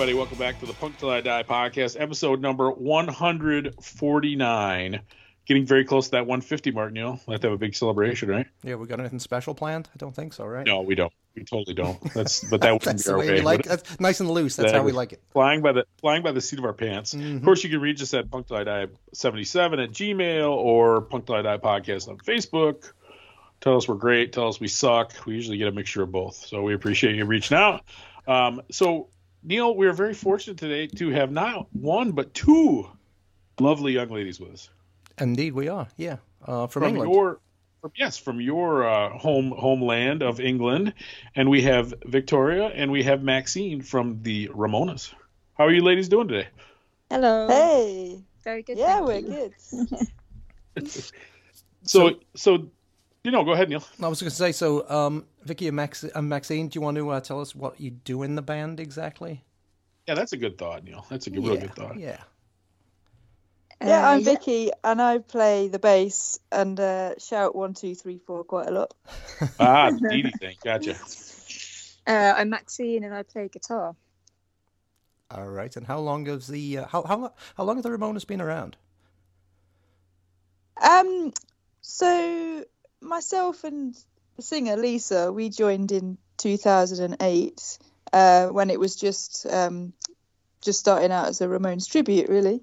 Everybody, welcome back to the Punk Till I Die podcast, episode number 149. Getting very close to that 150 mark, Neil. We'll have to have a big celebration, right? Yeah, we got anything special planned? I don't think so, right? No, we don't. We totally don't. That's but that That's be the way way. we like. That's nice and loose. That's That how we like it. Flying by the flying by the seat of our pants. Of Mhm. course, you can reach us at Punk Till I Die 77 at Gmail or Punk Till I Die podcast on Facebook. Tell us we're great. Tell us we suck. We usually get a mixture of both. So we appreciate you reaching out. Um, so Neil, we are very fortunate today to have not one but two lovely young ladies with us Indeed, we are. Yeah, uh, from, from England. your from, yes from your uh, home homeland of England, and we have Victoria and we have Maxine from the Ramonas. How are you ladies doing today? Hello. Hey, Very good. yeah, thank we're you. good. So so, you know, go ahead, Neil. I was going to say, so um, Vicky and, Max, and Maxine, do you want to uh, tell us what you do in the band exactly? Yeah, that's a good thought, Neil. That's a good, real good thought. Yeah. Yeah, Uh, I'm Vicky, and I play the bass and uh, shout one, two, three, four quite a lot. Ah, the Dee Dee thing. Gotcha. Uh, I'm Maxine and I play guitar. All right. And how long has the uh, how how how long has the Ramonas been around? Um, so myself and the singer Lisa, we joined in 2008 uh, when it was just um, just starting out as a Ramones tribute, really.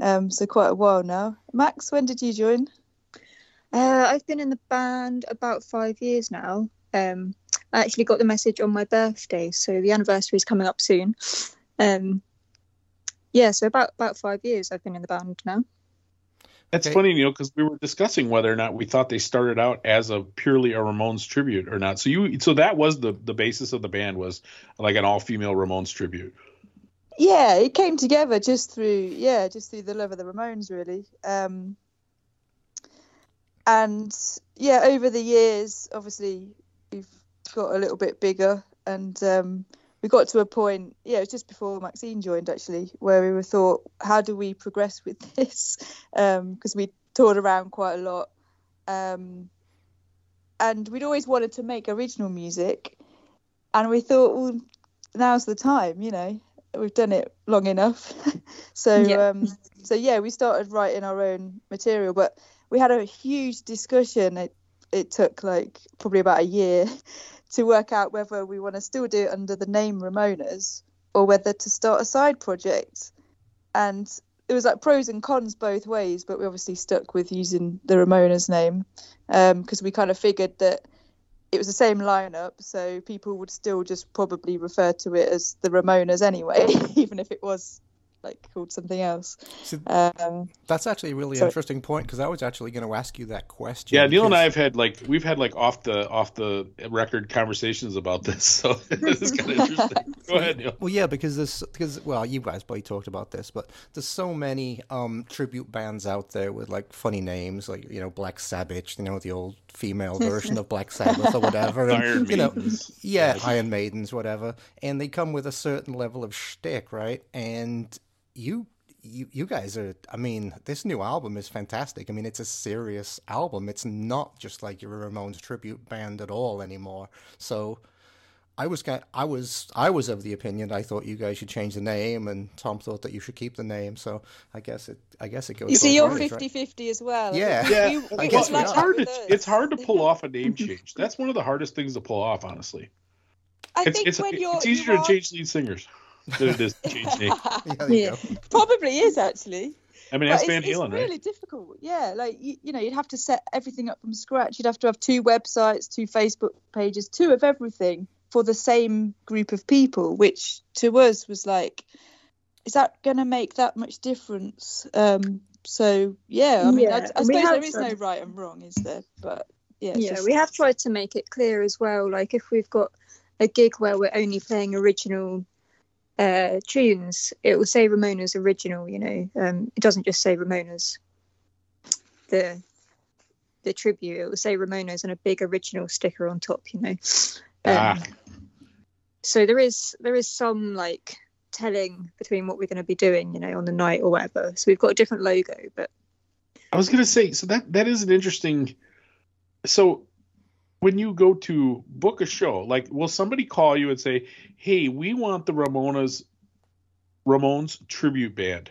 Um, so quite a while now. Max, when did you join? Uh, I've been in the band about five years now. Um, I actually got the message on my birthday, so the anniversary is coming up soon. Um, yeah, so about about five years I've been in the band now. That's Okay. funny, know, because we were discussing whether or not we thought they started out as a purely a Ramones tribute or not. So you, so that was the the basis of the band was like an all female Ramones tribute. Yeah, it came together just through yeah, just through the love of the Ramones, really. Um, and yeah, over the years, obviously, we've got a little bit bigger, and um, we got to a point. Yeah, it was just before Maxine joined, actually, where we were thought, how do we progress with this? Because we toured around quite a lot, um, and we'd always wanted to make original music, and we thought, well, now's the time, you know we've done it long enough. so Yeah. um so yeah, we started writing our own material, but we had a huge discussion. It it took like probably about a year to work out whether we want to still do it under the name Ramonas or whether to start a side project. And it was like pros and cons both ways, but we obviously stuck with using the Ramonas name um, because we kind of figured that it was the same lineup, so people would still just probably refer to it as the Ramonas anyway, even if it was like called something else. So Um, that's actually a really Sorry. interesting point because I was actually going to ask you that question. Yeah, Neil and I have had like we've had like off the off the record conversations about this, so it's kind of interesting. Go ahead, Neil. Well, yeah, because this because well, you guys probably talked about this, but there's so many um tribute bands out there with like funny names, like you know Black Sabbath, you know the old female version of Black Sabbath or whatever, and, Iron you know, Maidens. yeah, Iron Maidens, whatever, and they come with a certain level of shtick, right? And you. You, you guys are I mean this new album is fantastic. I mean it's a serious album. It's not just like your Ramones tribute band at all anymore. So I was kind I was I was of the opinion I thought you guys should change the name, and Tom thought that you should keep the name. So I guess it I guess it goes. you see, both you're ways, 50 right? 50 as well. Yeah. Yeah, We- I we guess would we it's hard. To, it's hard to pull off a name change. That's one of the hardest things to pull off, honestly. I It's think it's, when you're it's easier you to change lead singers than it is change name. Yeah, there you Yeah. go. probably is actually. I mean, that's it's, Van it's really right? difficult. Yeah, like you, you know, you'd have to set everything up from scratch. You'd have to have two websites, two Facebook pages, two of everything for the same group of people, which to us was like, is that going to make that much difference? Um, so yeah, I mean, I, Yeah, I we suppose have there is no right and wrong, is there? But yeah, it's yeah, just- we have tried to make it clear as well. Like if we've got a gig where we're only playing original uh, tunes, it will say Ramona's original. You know, um, it doesn't just say Ramona's. The the tribute, it will say Ramona's and a big original sticker on top. You know. Um, Ah. So there is there is some like telling between what we're going to be doing, you know, on the night or whatever. So we've got a different logo, but I was gonna say, so that that is an interesting. So, when you go to book a show, like, will somebody call you and say, "Hey, we want the Ramonas Ramones tribute band.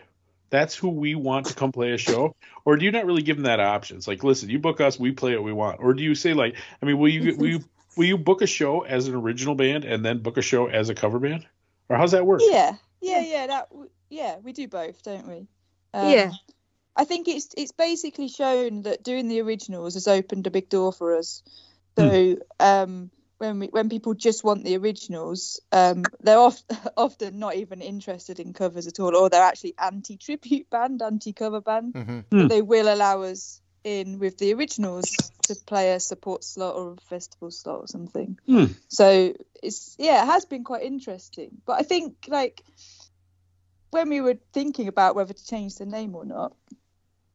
That's who we want to come play a show, or do you not really give them that option? It's like, listen, you book us, we play what we want, or do you say like, I mean, will you will you will you book a show as an original band and then book a show as a cover band, or how's that work? Yeah, yeah, yeah. That yeah, we do both, don't we? Um, Yeah. I think it's it's basically shown that doing the originals has opened a big door for us. So um, when we when people just want the originals, um, they're oft, often not even interested in covers at all, or they're actually anti-tribute band, anti-cover band. hmm Hmm. They will allow us in with the originals to play a support slot or a festival slot or something. Hmm. So it's yeah, it has been quite interesting. But I think like when we were thinking about whether to change the name or not,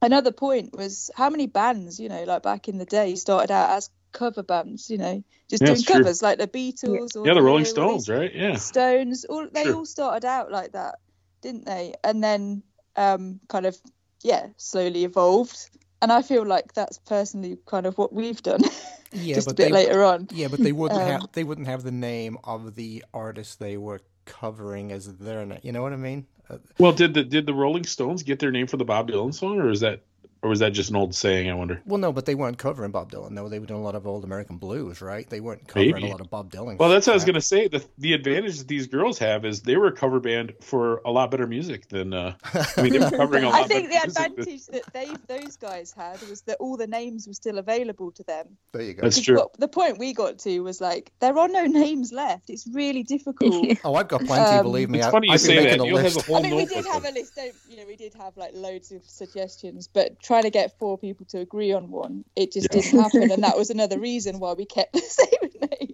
another point was how many bands, you know, like back in the day, started out as cover bands, you know, just Yeah, doing it's true. covers like the Beatles or Yeah, the Rolling Rolling Stones, right? Yeah. Stones, all they Sure. all started out like that, didn't they? And then um, kind of yeah, slowly evolved. And I feel like that's personally kind of what we've done, Yeah, just a bit they, later on. Yeah, but they wouldn't Um, have they wouldn't have the name of the artist they were covering as their name. You know what I mean? Uh, Well, did the did the Rolling Stones get their name for the Bob Dylan song, or is that or was that just an old saying? I wonder. well, no, but they weren't covering Bob Dylan. No, they were doing a lot of old American blues, right? They weren't covering Maybe. a lot of Bob Dylan. Well, that's what I was gonna say. The the advantage that these girls have is they were a cover band for a lot better music than. Uh, I mean, they were covering a lot. I think the better music than- advantage that they those guys had was that all the names were still available to them. There you go. That's 'Cause true. what- the point we got to was like there are no names left. It's really difficult. Oh, I've got plenty. Um, believe me. It's I, funny you I've been say making that. a Neil has list. a whole I mean, we did have of- a list. Don't you know? We did have like loads of suggestions, but trying to get four people to agree on one, it just Yeah. didn't happen, and that was another reason why we kept the same name.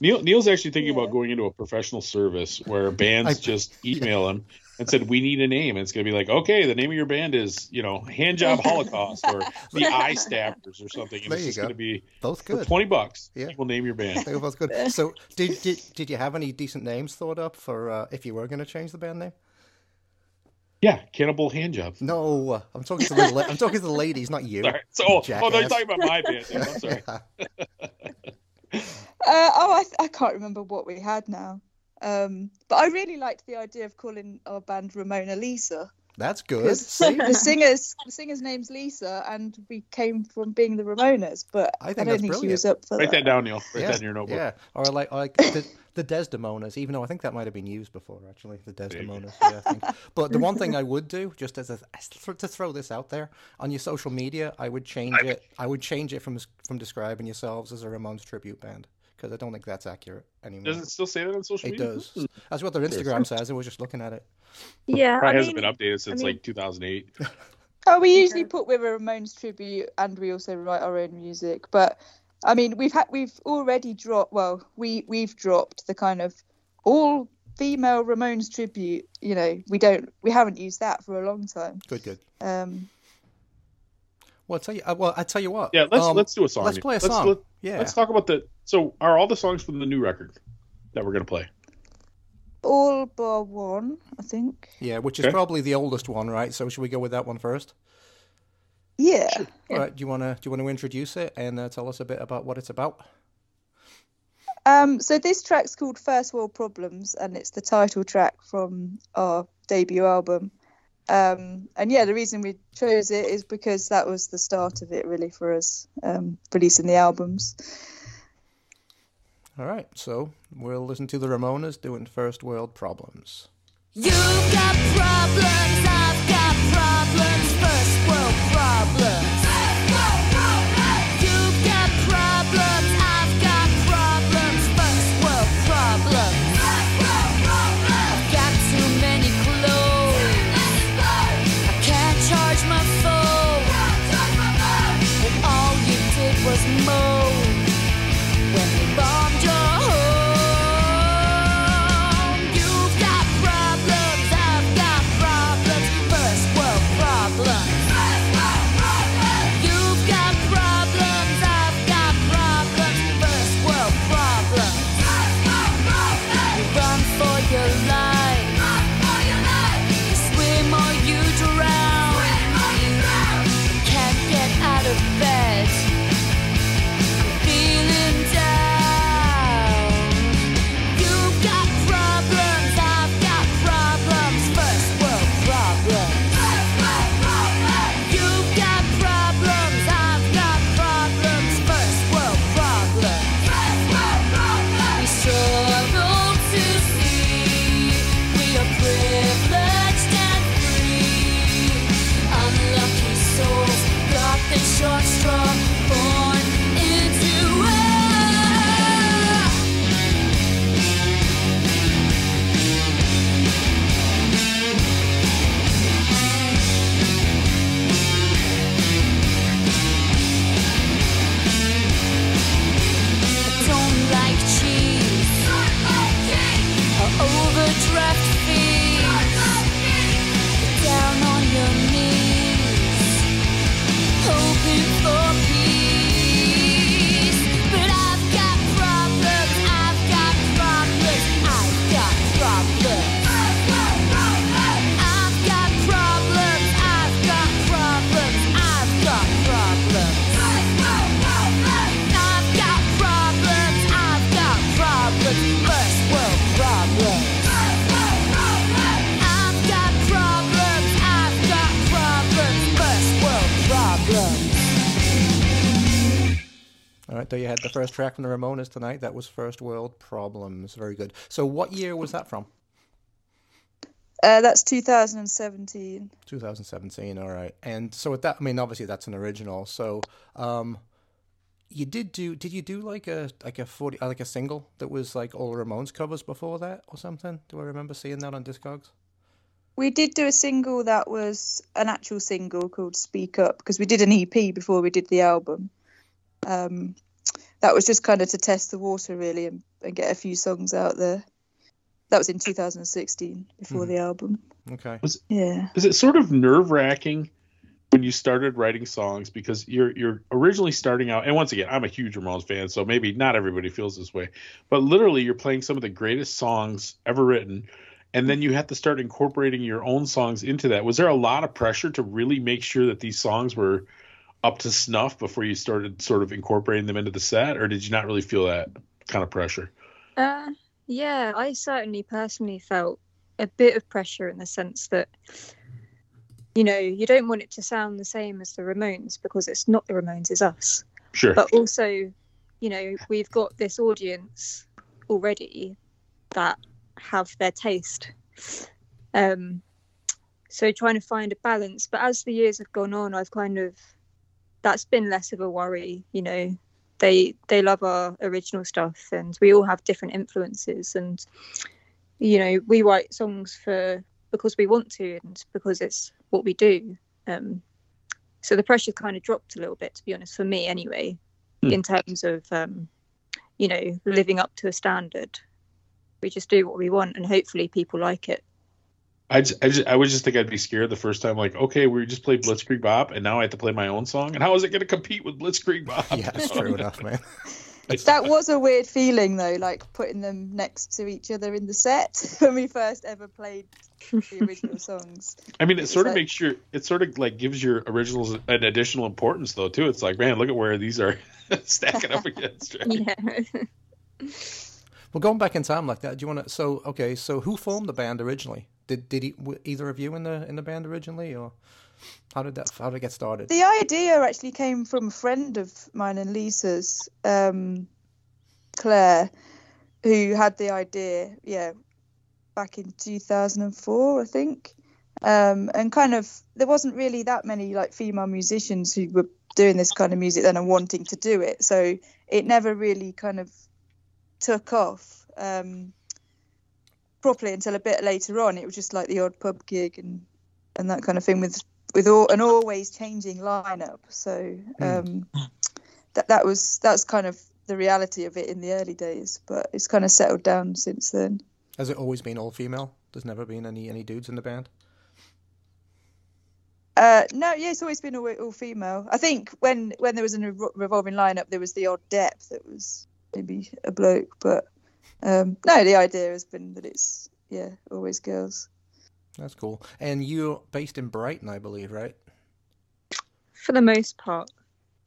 Neil Neil's actually thinking Yeah. about going into a professional service where bands I- just email him and said, "We need a name." And it's gonna be like, "Okay, the name of your band is you know Hand Job Holocaust or the Eye Stabbers or something." And There it's you just go. gonna be Both for good. twenty bucks. Yeah. We'll name your band. They were both good. So, did, did did you have any decent names thought up for uh, if you were going to change the band name? Yeah, Cannibal Hand Job. No, I'm talking to the la- I'm talking to the ladies, not you. Sorry. So, oh, oh, no, you're talking about my band. name. I'm sorry. Uh, oh, I, I can't remember what we had now. Um, but I really liked the idea of calling our band Ramona Lisa That's good. See? the singer's the singer's name's Lisa, and we came from being the Ramonas. But I I, don't that's think she was up for Write that. that down, Neil. Write yeah, that in your notebook. yeah, or like like the, the Desdemonas. Even though I think that might have been used before, actually, the Desdemonas. Yeah, I think. But the one thing I would do, just as a to throw this out there on your social media, I would change it. I would change it from from describing yourselves as a Ramones tribute band because I don't think that's accurate anymore. Does it still say that on social It media? does. That's what their Instagram says. I was just looking at it. Yeah, Probably I hasn't mean, been updated since mean- like 2008. Oh, we usually put with a Ramones tribute, and we also write our own music. But I mean, we've had we've already dropped. Well, we we've dropped the kind of all female Ramones tribute. You know, we don't we haven't used that for a long time. Good, good. Um, Well, I tell you. Uh, well, I tell you what. Yeah, let's um, let's do a song. Let's play a Let's- song. let- yeah. Let's talk about the. So, are all the songs from the new record that we're gonna play? all bar one, I think. Yeah, which is Okay. probably the oldest one, right? So should we go with that one first? Yeah. All right. Do you wanna do you wanna introduce it and uh, tell us a bit about what it's about? Um, so this track's called First World Problems, and it's the title track from our debut album. Um, and yeah, the reason we chose it is because that was the start of it, really, for us um, releasing the albums. All right. So we'll listen to the Ramonas doing First World Problems. You've got problems, I've got problems, world problems. All right, there you had the first track from the Ramones tonight. That was First World Problems. Very good. So, what year was that from? Uh, that's 2017. 2017. All right. And so, with that, I mean, obviously that's an original. So, um, you did do? Did you do like a like a forty like a single that was like all Ramones covers before that or something? Do I remember seeing that on Discogs? We did do a single that was an actual single called Speak Up because we did an EP before we did the album. Um, that was just kind of to test the water really and, and get a few songs out there. That was in 2016 before the album. Okay. Yeah. Is it sort of nerve wracking when you started writing songs because you're you're originally starting out? And once again, I'm a huge Ramones fan, so maybe not everybody feels this way, but literally you're playing some of the greatest songs ever written. And then you have to start incorporating your own songs into that. Was there a lot of pressure to really make sure that these songs were up to snuff before you started sort of incorporating them into the set, or did you not really feel that kind of pressure? Uh, yeah, I certainly personally felt a bit of pressure in the sense that, you know, you don't want it to sound the same as the Ramones because it's not the Ramones, it's us. Sure. But also, you know, we've got this audience already that have their taste. Um, so trying to find a balance. But as the years have gone on, I've kind of that's been less of a worry. You know, they they love our original stuff, and we all have different influences. And you know, we write songs for because we want to, and because it's what we do. Um, so the pressure kind of dropped a little bit, to be honest, for me anyway, Hmm. in terms of um, you know living up to a standard. We just do what we want, and hopefully people like it. I just, I just I would just think I'd be scared the first time. Like, okay, we just played Blitzkrieg Bop, and now I have to play my own song. And how is it going to compete with Blitzkrieg Bop? Yeah, it's true enough, man. That was a weird feeling though, like putting them next to each other in the set when we first ever played the original songs. I mean, it It's sort of like- makes your it sort of like gives your originals an additional importance though too. It's like, man, look at where these are stacking up against. Right? Yeah. Well, going back in time like that, do you want to? So, okay, so who formed the band originally? Did did he, either of you in the in the band originally, or how did that how did it get started? The idea actually came from a friend of mine and Lisa's, um, Claire, who had the idea, yeah, back in 2004, I think. Um, and kind of, there wasn't really that many like female musicians who were doing this kind of music then and wanting to do it. So it never really kind of took off um, properly until a bit later on. It was just like the odd pub gig and, and that kind of thing with with all, an always changing lineup. So um, that that was that's kind of the reality of it in the early days, but it's kind of settled down since then. Has it always been all female? There's never been any any dudes in the band. Uh, no, yeah, it's always been all, all female. I think when when there was a re- revolving lineup, there was the odd depth that was maybe a bloke, but um, no, the idea has been that it's yeah always girls. That's cool. And you're based in Brighton, I believe, right? For the most part,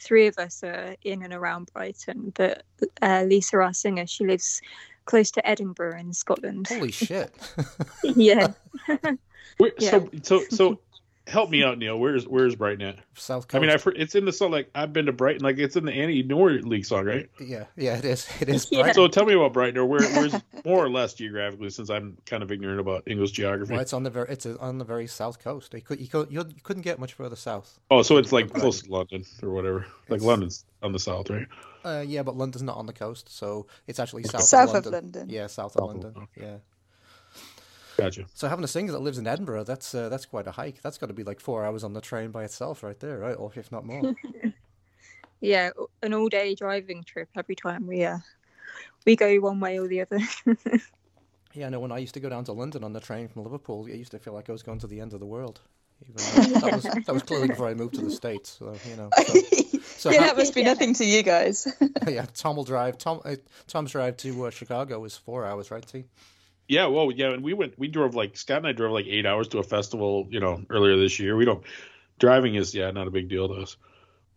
three of us are in and around Brighton, but uh, Lisa, our singer, she lives close to Edinburgh in Scotland. Holy shit! yeah. Where, Yeah. So so so help me out, Neil. Where's where's Brighton at? South Coast. I mean, I've heard, it's in the song. Like I've been to Brighton. Like it's in the Annie Noor League song, right? yeah, yeah, it is. It is. Yeah. So tell me about Brighton, or where where's more or less geographically, since I'm kind of ignorant about English geography. Well, it's on the very it's on the very south coast. You could you could you couldn't get much further south. Oh, so it's like close to London or whatever. Like It's- London's on the south, right? Uh, yeah, but London's not on the coast, so it's actually south, South of of London. London. Yeah, south of South of- London. okay. Yeah. Gotcha. So having a singer that lives in Edinburgh, that's uh, that's quite a hike. That's got to be like four hours on the train by itself, right there, right? Or if not more. Yeah, an all day driving trip every time we uh we go one way or the other. yeah, I know. When I used to go down to London on the train from Liverpool, it used to feel like I was going to the end of the world. Even that was that was clearly before I moved to the states. So you know. So, so yeah, how- that must be nothing to you guys. yeah, Tom will drive. Tom uh, Tom's drive to uh, Chicago is four hours, right? T. Yeah, well, yeah, and we went. We drove like Scott and I drove like eight hours to a festival, you know, earlier this year. We don't driving is yeah not a big deal to us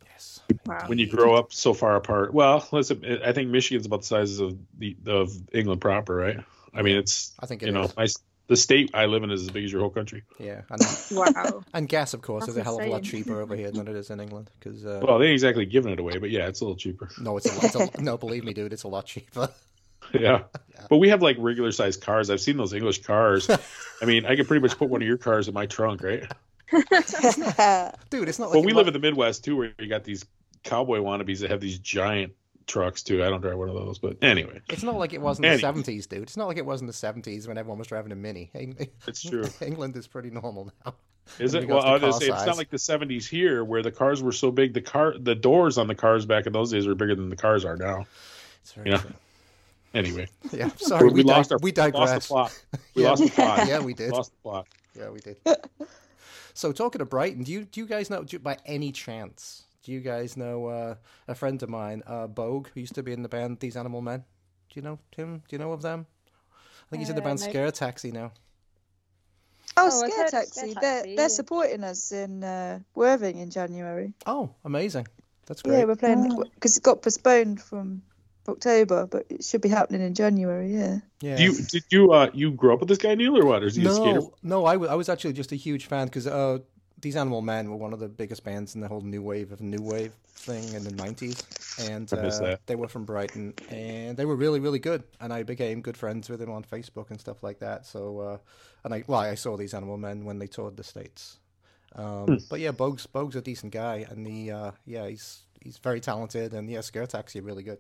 Yes. Wow. when you grow up so far apart. Well, listen, I think Michigan's about the size of the of England proper, right? I mean, it's I think it you know, is. my, the state I live in is as big as your whole country. Yeah, and, Wow. and gas, of course, is a hell of a lot cheaper over here than it is in England. Because uh, Well, they ain't exactly giving it away, but yeah, it's a little cheaper. no, it's a, it's a no. Believe me, dude, it's a lot cheaper. Yeah. But we have like regular sized cars. I've seen those English cars. I mean, I could pretty much put one of your cars in my trunk, right? Dude, it's not like But we live in the Midwest too, where you got these cowboy wannabes that have these giant trucks too. I don't drive one of those, but anyway, It's not like it was in the Anyway. seventies, dude. It's not like it was in the seventies when everyone was driving a mini. It's true. England is pretty normal now. Is In it? Well, I was gonna say it's not like the '70s here, where the cars were so big. The car, the doors on the cars back in those days were bigger than the cars are now. It's very Yeah. true. Anyway, Yeah, sorry, we, we, dig- lost our we lost digress. the plot. We Yeah. lost the plot. Yeah, we did. Lost the plot. Yeah, we did. so talking to Brighton, do you do you guys know do you, by any chance? Do you guys know uh, a friend of mine, uh, Bogue, who used to be in the band These Animal Men? Do you know him? Do you know of them? I think he's in the Uh, band no. Scare Taxi now. Oh, Oh, I've Scare Taxi. They're they're supporting us in uh, Worthing in January. Oh, amazing! That's great. Yeah, we're playing because it got postponed from October, but it should be happening in January. Yeah. Yeah. Do you did you uh you grow up with this guy Neil or what? Or is he a skater? no, no, I wa- I was actually just a huge fan because uh, these Animal Men were one of the biggest bands in the whole new wave of new wave thing in the nineties, and uh, they were from Brighton, and they were really really good, and I became good friends with them on Facebook and stuff like that. So, uh, and I well, I saw these Animal Men when they toured the states. Um, Hmm. But yeah, Bogue's Bogue's a decent guy, and the uh, yeah he's he's very talented, and yeah, Scare Taxi are really good.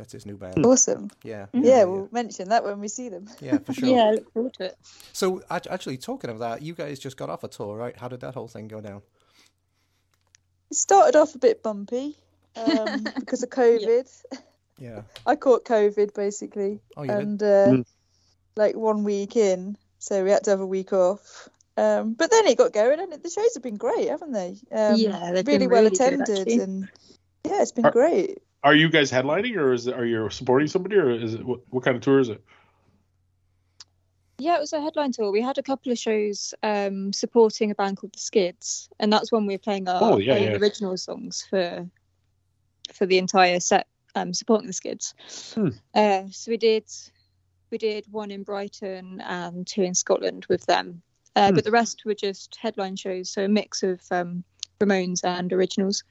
That's his new band. Awesome. Yeah, Yeah, yeah, we'll mention that when we see them. yeah, for sure. Yeah, I look forward to it. So actually, talking of that, you guys just got off a tour, right? How did that whole thing go down? It started off a bit bumpy um, because of COVID. Yeah. I caught COVID basically, Oh, you did. and uh, Mm. like one week in, so we had to have a week off. Um, but then it got going, and the shows have been great, haven't they? Um, Yeah, they've really been well really good, attended, actually. and yeah, it's been great. Are you guys headlining or is it, are you supporting somebody or is it what, what kind of tour is it? Yeah, it was a headline tour. We had a couple of shows um, supporting a band called the Skids, and that's when we were playing our Oh, yeah, yeah. original songs for for the entire set, um, supporting the Skids. Hmm. Uh, so we did we did one in Brighton and two in Scotland with them, uh, Hmm. but the rest were just headline shows, so a mix of um, Ramones and originals.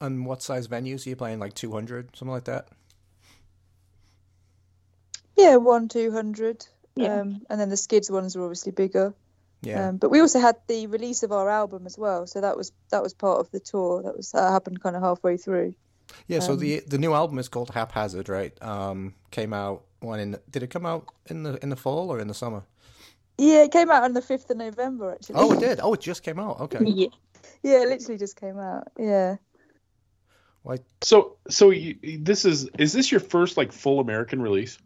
And what size venues are you playing? Like 200, something like that? Yeah, one two hundred. Yeah. Um, and then the Skids ones are obviously bigger. Yeah. Um, but we also had the release of our album as well, so that was that was part of the tour. That was that happened kind of halfway through. yeah, so um, the the new album is called Haphazard, right? Um, came out one in did it come out in the in the fall or in the summer? Yeah, it came out on the fifth of November actually. Oh, it did. Oh, it just came out. Okay. Yeah. Yeah, it literally just came out. Yeah. Why? So so you, this is is this your first like full American release?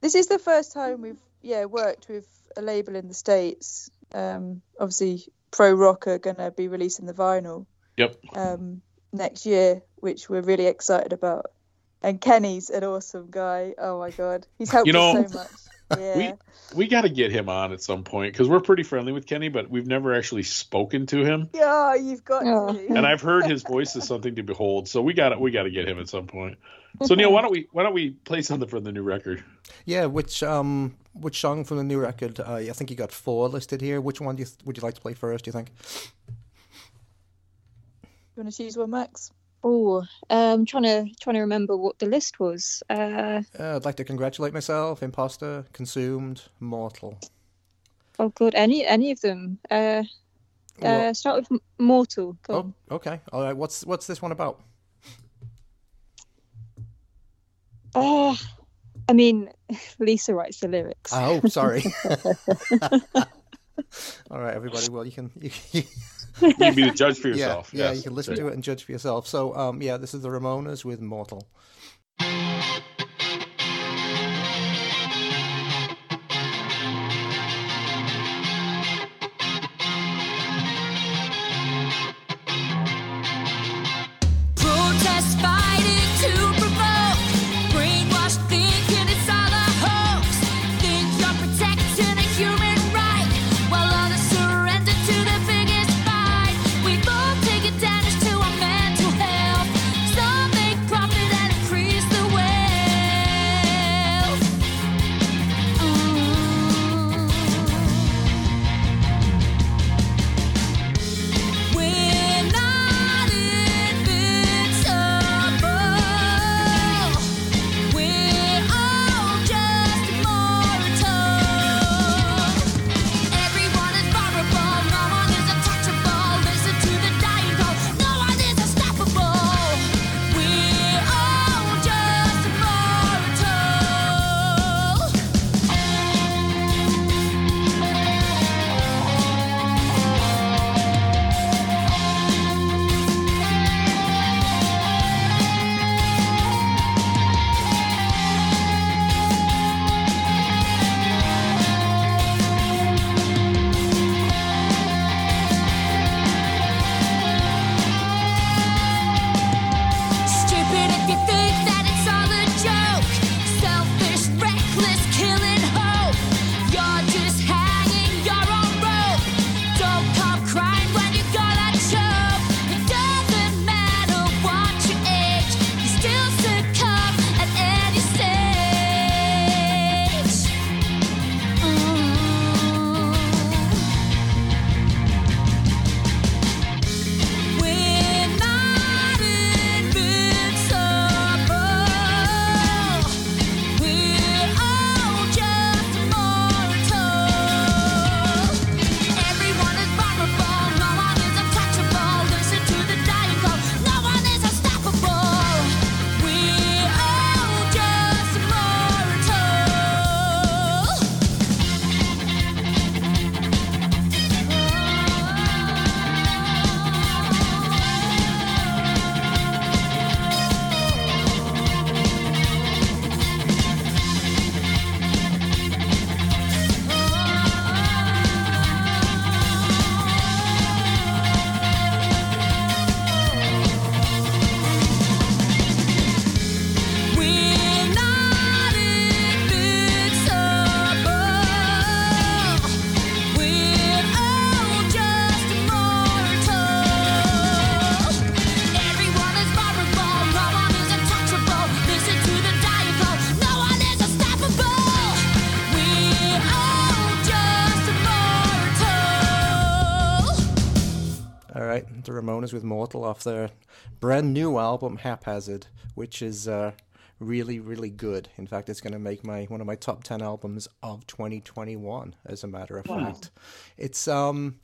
This is the first time we've yeah worked with a label in the states. Um, obviously, Pro Rock are gonna be releasing the vinyl Yep. um, next year, which we're really excited about. And Kenny's an awesome guy. Oh my god, he's helped You know, us so much. Yeah. We got to get him on at some point because we're pretty friendly with Kenny, but we've never actually spoken to him. Yeah, you've got Oh. to. And I've heard his voice is something to behold. So we got to we got to get him at some point. So Neil, why don't we why don't we play something from the new record? Yeah, which um which song from the new record? Uh, I think you got four listed here. Which one do you th- would you like to play first? Do you think? You want to choose one, Max? Oh, um, trying to trying to remember what the list was. Uh, Uh, I'd like to congratulate myself. Imposter, consumed, mortal. oh god, any any of them. Uh, uh, start with Mortal. Go Oh, okay. All right. What's what's this one about? Uh, I mean, Lisa writes the lyrics. Oh, sorry. All right, everybody. Well, you can. You, you, You can be the judge for yourself. yeah. Yes. You can listen to it and judge for yourself. So, um, yeah, this is the Ramonas with "Mortal." With Mortal off their brand new album Haphazard, which is uh, really, really good. In fact, it's going to make my one of my top ten albums of 2021. As a matter of fact, it's um.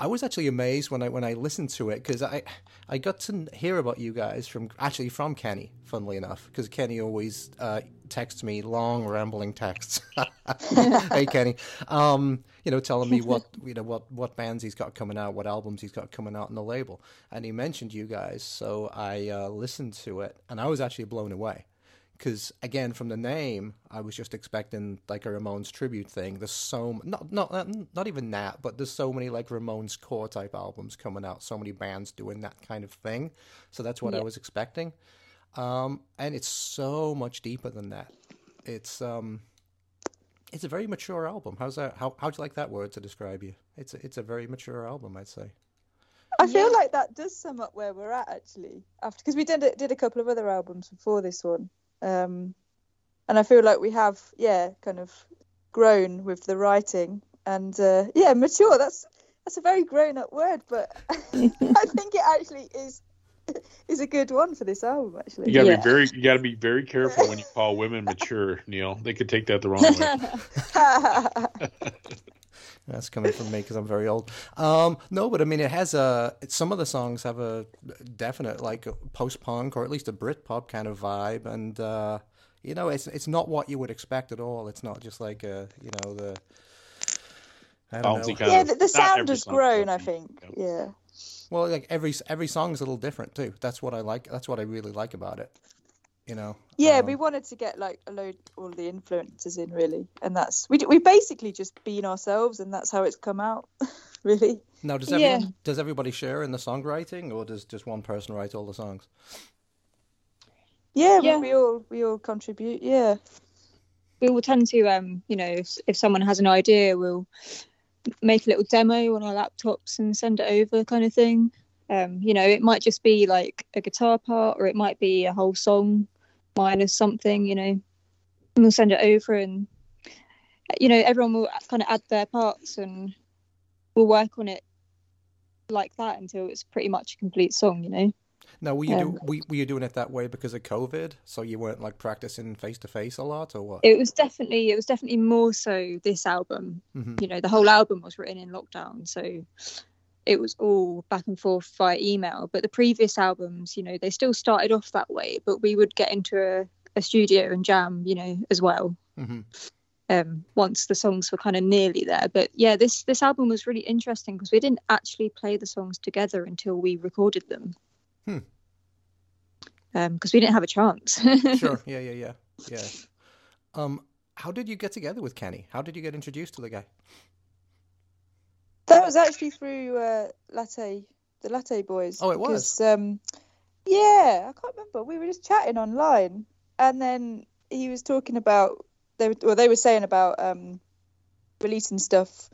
I was actually amazed when I when I listened to it because I I got to hear about you guys from actually from Kenny, funnily enough, because Kenny always uh, texts me long rambling texts. hey Kenny, um, you know, telling me what you know what what bands he's got coming out, what albums he's got coming out on the label, and he mentioned you guys, so I uh, listened to it, and I was actually blown away. Because again from the name i was just expecting like a ramones tribute thing. There's so not not not even that but there's so many like ramones core type albums coming out so many bands doing that kind of thing. So that's what i was expecting. Um and it's so much deeper than that. It's um it's a very mature album how's that how how'd you like that word to describe you it's a, it's a very mature album i'd say I feel like that does sum up where we're at actually. After because we did a- did a couple of other albums before this one, um, and I feel like we have yeah kind of grown with the writing and uh, yeah mature. That's that's a very grown up word, but I think it actually is is a good one for this album actually. You gotta Yeah. be very you gotta be very careful when you call women mature, Neil. They could take that the wrong way. That's coming from me because I'm very old. Um, no, but I mean, it has a. Some of the songs have a definite like post punk or at least a Brit pop kind of vibe, and uh, you know, it's it's not what you would expect at all. It's not just like a you know the. I don't Bouncy know. yeah, the, the sound has grown. I think. Yeah. Yeah. Well, like every every song is a little different too. That's what I like. That's what I really like about it. You know. Yeah, Um, we wanted to get like a load all the influences in really, and that's we we basically just been ourselves, and that's how it's come out, really. Now, does Yeah. does everybody share in the songwriting, or does just one person write all the songs? Yeah, Yeah. We, we all we all contribute. Yeah, we will tend to um you know if, if someone has an idea we'll make a little demo on our laptops and send it over kind of thing. Um you know it might just be like a guitar part or it might be a whole song minus something you know. And we'll send it over and you know everyone will kind of add their parts and we'll work on it like that until it's pretty much a complete song you know Now, were you do, Um, were, were you doing it that way because of COVID? So you weren't like practicing face to face a lot, or what? it was definitely it was definitely more so this album Mhm. you know the whole album was written in lockdown so it was all back and forth via email but the previous albums you know they still started off that way but we would get into a, a studio and jam you know as well hmm um once the songs were kind of nearly there but yeah this this album was really interesting because we didn't actually play the songs together until we recorded them Hmm. um because we didn't have a chance Sure. Yeah, yeah, yeah, yeah. Um, how did you get together with Kenny? How did you get introduced to the guy? that was actually through uh, Latte, the Latte Boys. Oh, it was? Um, yeah, I can't remember. We were just chatting online, and then he was talking about they were, well, they were saying about um, releasing stuff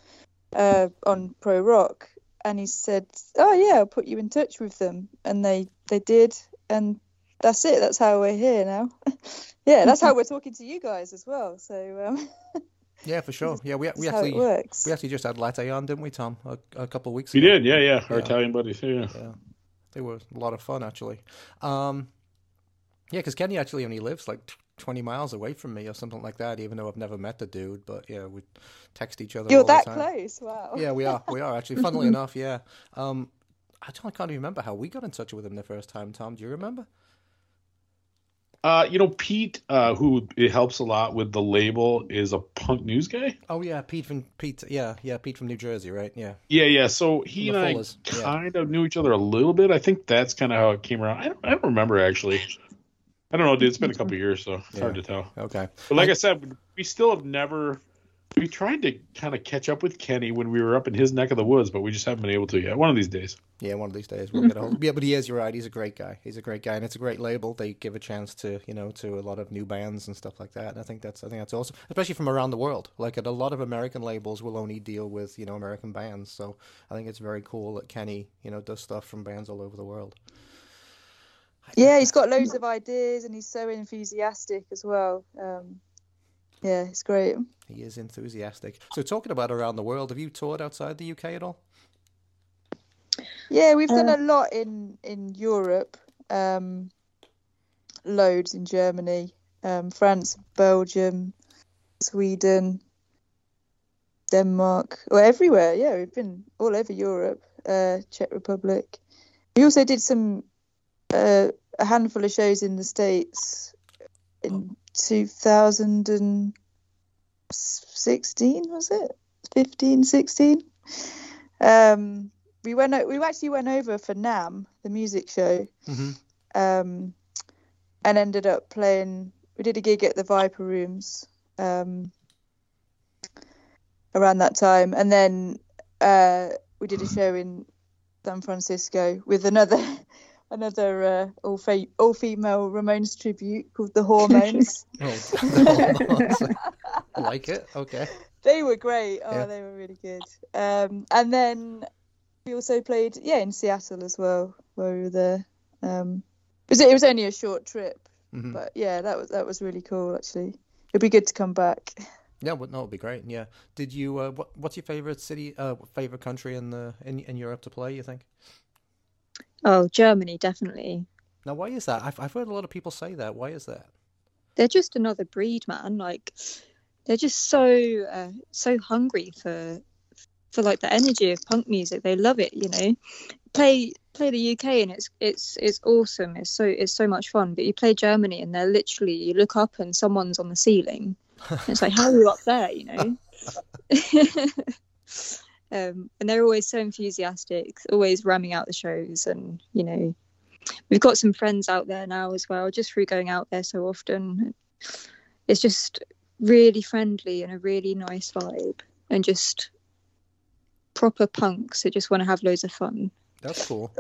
uh, on Pro Rock, and he said, "Oh yeah, I'll put you in touch with them," and they they did, and that's it. That's how we're here now. yeah, that's how we're talking to you guys as well. So um, Yeah, for sure. Yeah, we we that's how it actually we actually just had Latte on, didn't we, Tom? A, a couple of weeks You ago. did, yeah, yeah. Our Yeah. Italian buddies, yeah. Yeah, they were a lot of fun actually. Um, yeah, because Kenny actually only lives like t- twenty miles away from me or something like that. Even though I've never met the dude, but yeah, we text each other. You're all the that time. close. Wow. Yeah, we are. We are actually. Funnily enough, yeah. Um, I don't, I can't even remember how we got in touch with him the first time. Tom, do you remember? Uh, you know, Pete, uh, who it helps a lot with the label, is a punk news guy. Oh yeah, Pete from Pete. Yeah, yeah, Pete from New Jersey, right? Yeah. Yeah, yeah. So he and the I Fullers, yeah. kind of knew each other a little bit. I think that's kind of how it came around. I don't, I don't remember actually. I don't know, dude. It's been a couple mm-hmm. years, so it's hard to tell. Okay. But like I said, we still have never. We tried to kind of catch up with Kenny when we were up in his neck of the woods, but we just haven't been able to yet. One of these days. Yeah, one of these days we'll get a hold. Yeah, but he is. You're right. He's a great guy. He's a great guy, and it's a great label. They give a chance to you know to a lot of new bands and stuff like that. And I think that's I think that's awesome, especially from around the world. Like a lot of American labels will only deal with you know American bands, so I think it's very cool that Kenny you know does stuff from bands all over the world. Yeah, he's got loads of ideas and he's so enthusiastic as well. Um, yeah, it's great. He is enthusiastic. So talking about around the world, have you toured outside the UK at all? Yeah, we've done Uh, a lot in in Europe. Um, loads in Germany, um, France, Belgium, Sweden, Denmark, or everywhere. Yeah, we've been all over Europe. Uh, Czech Republic. We also did some uh, a handful of shows in the states in 2016. Was it 15, 16? Um, we went. We actually went over for NAMM, the music show, hmm um, and ended up playing. We did a gig at the Viper Rooms um, around that time, and then uh, we did a show in San Francisco with another another uh, all fe- all female Ramones tribute called the Hormones. Oh, I like it. Okay. they were great. Oh, Yeah. they were really good. Um, and then we also played, yeah, in Seattle as well, where we were there. Um, it was, it was only a short trip, hmm but yeah, that was that was really cool. Actually, it'd be good to come back. Yeah, well, no, it'd be great. Yeah. Did you? Uh, what, what's your favorite city? Uh, favorite country in the in in Europe to play? You think? Oh, Germany, definitely. Now, why is that? I've I've heard a lot of people say that. Why is that? They're just another breed, man. Like, they're just so uh, so hungry for for like the energy of punk music. They love it, you know. Play play the UK and it's it's it's awesome. It's so it's so much fun. But you play Germany and they're literally you look up and someone's on the ceiling. It's like how are you up there, you know? um, and they're always so enthusiastic, always ramming out the shows, and you know, we've got some friends out there now as well, just through going out there so often. It's just really friendly and a really nice vibe, and just proper punks that just want to have loads of fun. That's cool.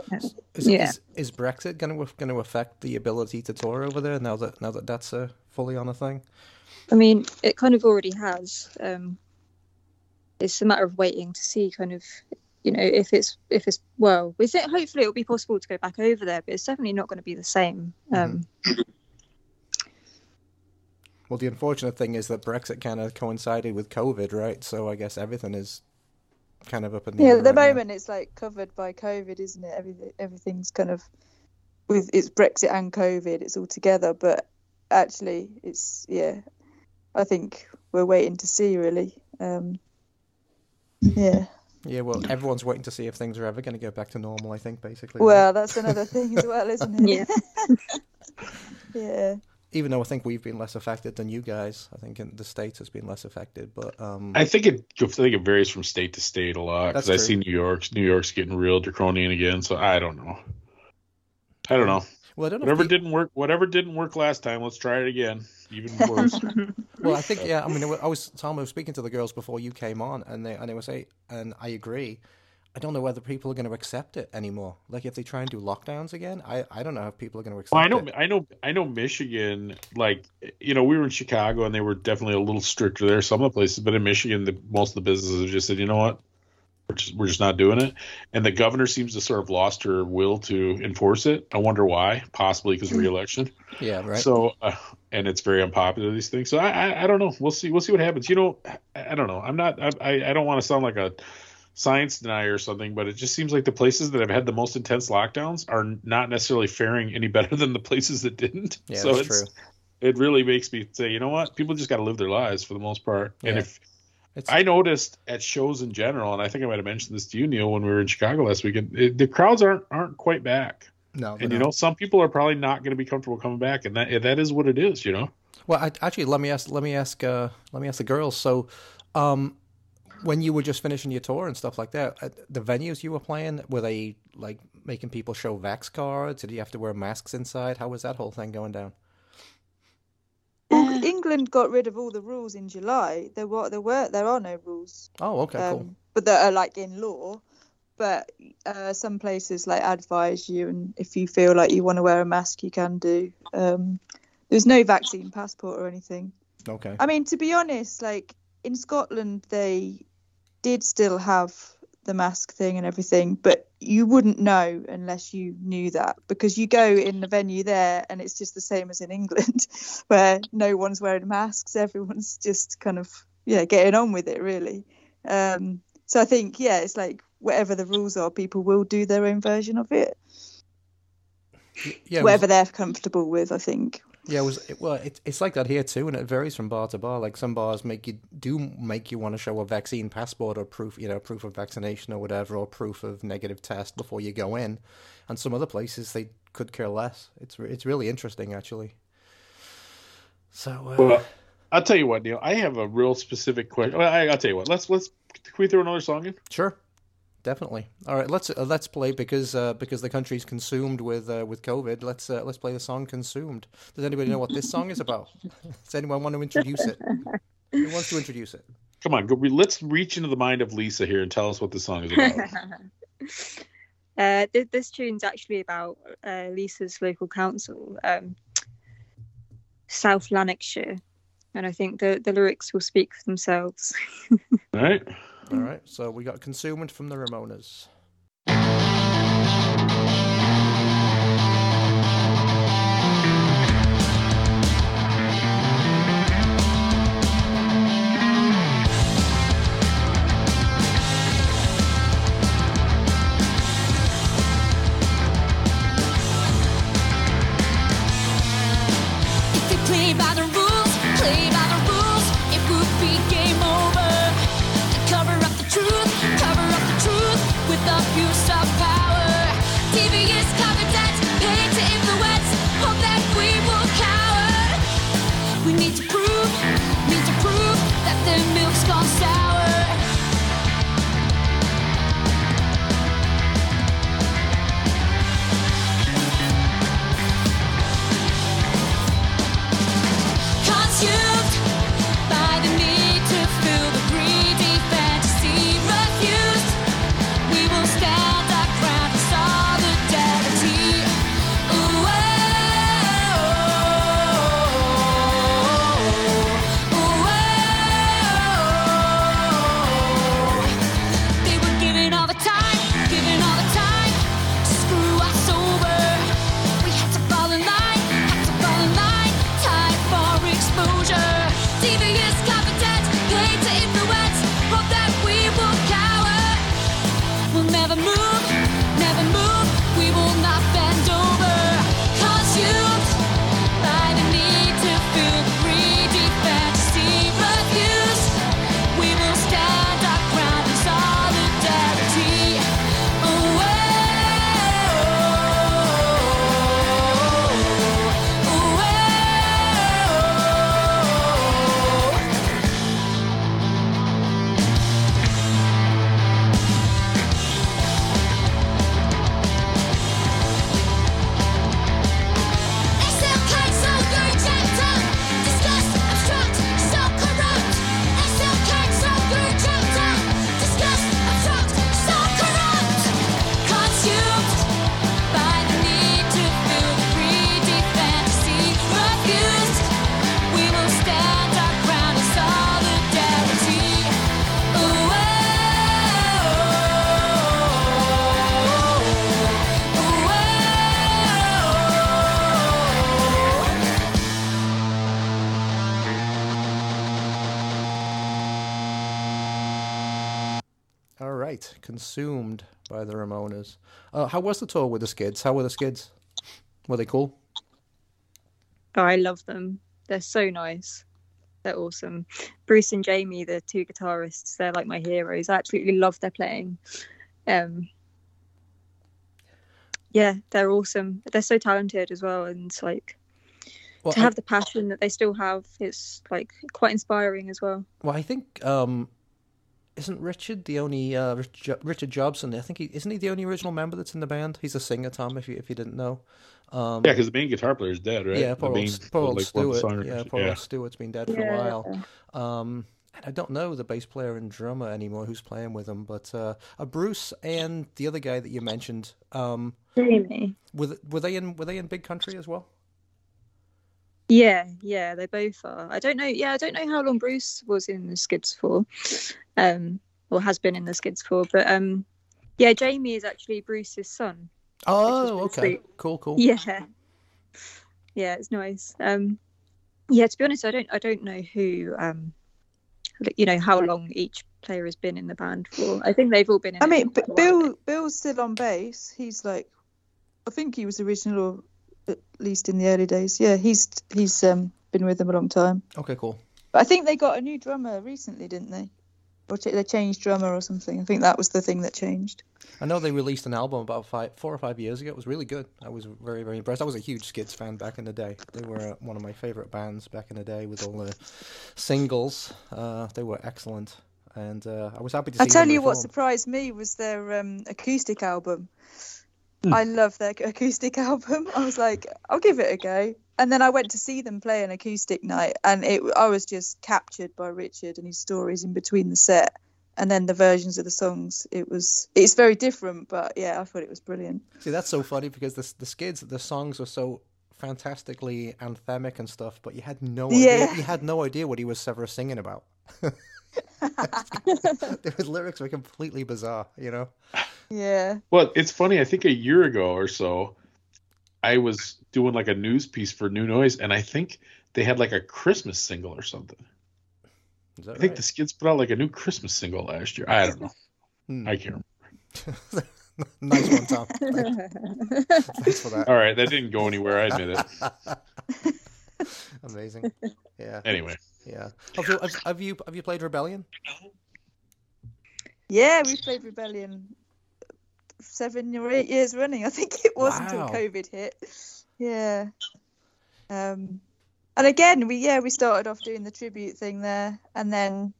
Is, Yeah. is, is Brexit going to going to affect the ability to tour over there now that now that that's uh, fully on a thing? I mean, it kind of already has. Um, it's a matter of waiting to see, kind of, you know, if it's if it's well, we think hopefully it'll be possible to go back over there, but it's definitely not going to be the same. Um, Well, the unfortunate thing is that Brexit kind of coincided with COVID, right? So I guess everything is kind of up in the Yeah, air at the right now. moment it's like covered by COVID, isn't it? Everything everything's kind of with it's Brexit and COVID, it's all together. But actually, it's yeah. I think we're waiting to see really. Um, yeah. Yeah, well, everyone's waiting to see if things are ever going to go back to normal. I think basically. right? Well, that's another thing as well, isn't it? Yeah. yeah. even though I think we've been less affected than you guys, I think in the states has been less affected. But um, I think it. I think it varies from state to state a lot because I see New York's New York's getting real draconian again. So I don't know. I don't know. well, I don't know. Whatever if the- didn't work, whatever didn't work last time, let's try it again. Even worse. Well, I think yeah. I mean, I was Tom. I was speaking to the girls before you came on, and they and they were saying, and I agree. I don't know whether people are going to accept it anymore. Like if they try and do lockdowns again, I I don't know if people are going to accept well, I know, it. I know, I know. Michigan, like you know, we were in Chicago and they were definitely a little stricter there. Some of the places, but in Michigan, the, most of the businesses have just said, you know what, we're just we're just not doing it. And the governor seems to sort of lost her will to enforce it. I wonder why. Possibly because of re-election. Yeah, right. So, uh, and it's very unpopular these things. So I, I, I don't know. We'll see. We'll see what happens. You know, I, I don't know. I'm not. I, I, don't want to sound like a science denier or something, but it just seems like the places that have had the most intense lockdowns are not necessarily faring any better than the places that didn't. Yeah, so that's it's, true. It really makes me say, you know what? People just got to live their lives for the most part. And if It's I noticed at shows in general, and I think I might have mentioned this to you, Neil, when we were in Chicago last weekend, it, the crowds aren't aren't quite back. no, And you know, some people are probably not going to be comfortable coming back, and that that is what it is. You know. Well, I, actually, let me ask. Let me ask. Uh, let me ask the girls. So, um, when you were just finishing your tour and stuff like that, uh, the venues you were playing were they like making people show Vax cards? Did you have to wear masks inside? How was that whole thing going down? Well, England got rid of all the rules in July. There were there were there are no rules. Oh, okay, cool. um, but that are like in law. But uh, some places like advise you, and if you feel like you want to wear a mask, you can do. Um, there's no vaccine passport or anything. Okay. I mean, to be honest, like in Scotland, they did still have the mask thing and everything, but you wouldn't know unless you knew that because you go in the venue there and it's just the same as in England, where no one's wearing masks, everyone's just kind of yeah getting on with it really. Um, so I think yeah, it's like whatever the rules are, people will do their own version of it, Yeah, was- whatever they're comfortable with. I think. Yeah, it was it, well. It, it's like that here too, and it varies from bar to bar. Like some bars make you do make you want to show a vaccine passport or proof, you know, proof of vaccination or whatever, or proof of negative test before you go in. And some other places they could care less. It's it's really interesting actually. So uh, Well, I'll tell you what, Neil. I have a real specific question. I, I'll tell you what. Let's let's can we throw another song in? sure, definitely. All right, let's uh, let's play because uh, because the country's consumed with uh, with COVID. Let's uh, let's play the song "Consumed." Does anybody know what this song is about? Does anyone want to introduce it? Who wants to introduce it? Come on, go, let's reach into the mind of Lisa here and tell us what this song is about. uh, th- this tune's actually about uh, Lisa's local council, um, South Lanarkshire, and I think the the lyrics will speak for themselves. All right. All right, so we got "Consumed" from the Ramonas. Consumed by the Ramonas. Uh, how was the tour with the Skids? How were the Skids? Were they cool? Oh, I love them. They're so nice. They're awesome. Bruce and Jamie, the two guitarists, they're like my heroes. I absolutely love their playing. Um, yeah, they're awesome. They're so talented as well, and like Well, to I, have the passion that they still have. It's like quite inspiring as well. well, I think um, isn't Richard the only uh, Richard Jobson? I think he isn't he the only original member that's in the band. He's a singer, Tom. If you if you didn't know. Um, Yeah, because the main guitar player is dead, right? yeah, The poor main- poor old like, one of the Stuart. Yeah, poor yeah. old Stuart's been dead for a while. Um, and I don't know the bass player and drummer anymore who's playing with him, but uh, uh, Bruce and the other guy that you mentioned, um, Jamie. were were they in were they in Big Country as well? Yeah, yeah, they both are. I don't know. Yeah, I don't know how long Bruce was in the Skids for, um, or has been in the Skids for. But um, yeah, Jamie is actually Bruce's son. Oh, really okay, sweet. cool, cool. Yeah, yeah, it's nice. Um, yeah, to be honest, I don't, I don't know who um, you know how long each player has been in the band for. I think they've all been in. I it mean, B- quite a while. Bill Bill's still on bass. He's like, I think he was original, or at least in the early days. Yeah, he's he's um been with them a long time. Okay, cool. But I think they got a new drummer recently, didn't they? Or they changed drummer or something. I think that was the thing that changed. I know they released an album about five, four or five years ago. It was really good. I was very, very impressed. I was a huge Skids fan back in the day. They were uh, one of my favorite bands back in the day with all the singles. Uh, they were excellent, and uh, I was happy to see. I tell you what surprised me was their um, acoustic album. Hmm. I love their acoustic album. I was like, I'll give it a go. And then I went to see them play an acoustic night, and it I was just captured by Richard and his stories in between the set, and then the versions of the songs. It was it's very different, but yeah, I thought it was brilliant. See, that's so funny because the the Skids, the songs are so fantastically anthemic and stuff, but you had no Yeah. idea. You had no idea what he was ever singing about. His lyrics were completely bizarre, you know. Yeah. Well, it's funny. I think a year ago or so, I was doing like a news piece for New Noise, and I think they had like a Christmas single or something. Is that I think right? the Skids put out like a new Christmas single last year. I don't know. Hmm. I can't. remember. nice one, Tom. Thanks for that. All right, that didn't go anywhere. I admit it. Amazing. Yeah. Anyway, Yeah. Have you, have, have you have you played Rebellion? Yeah, we played Rebellion seven or eight years running. I think it was until COVID hit. Yeah. Um, and again, we yeah we started off doing the tribute thing there, and then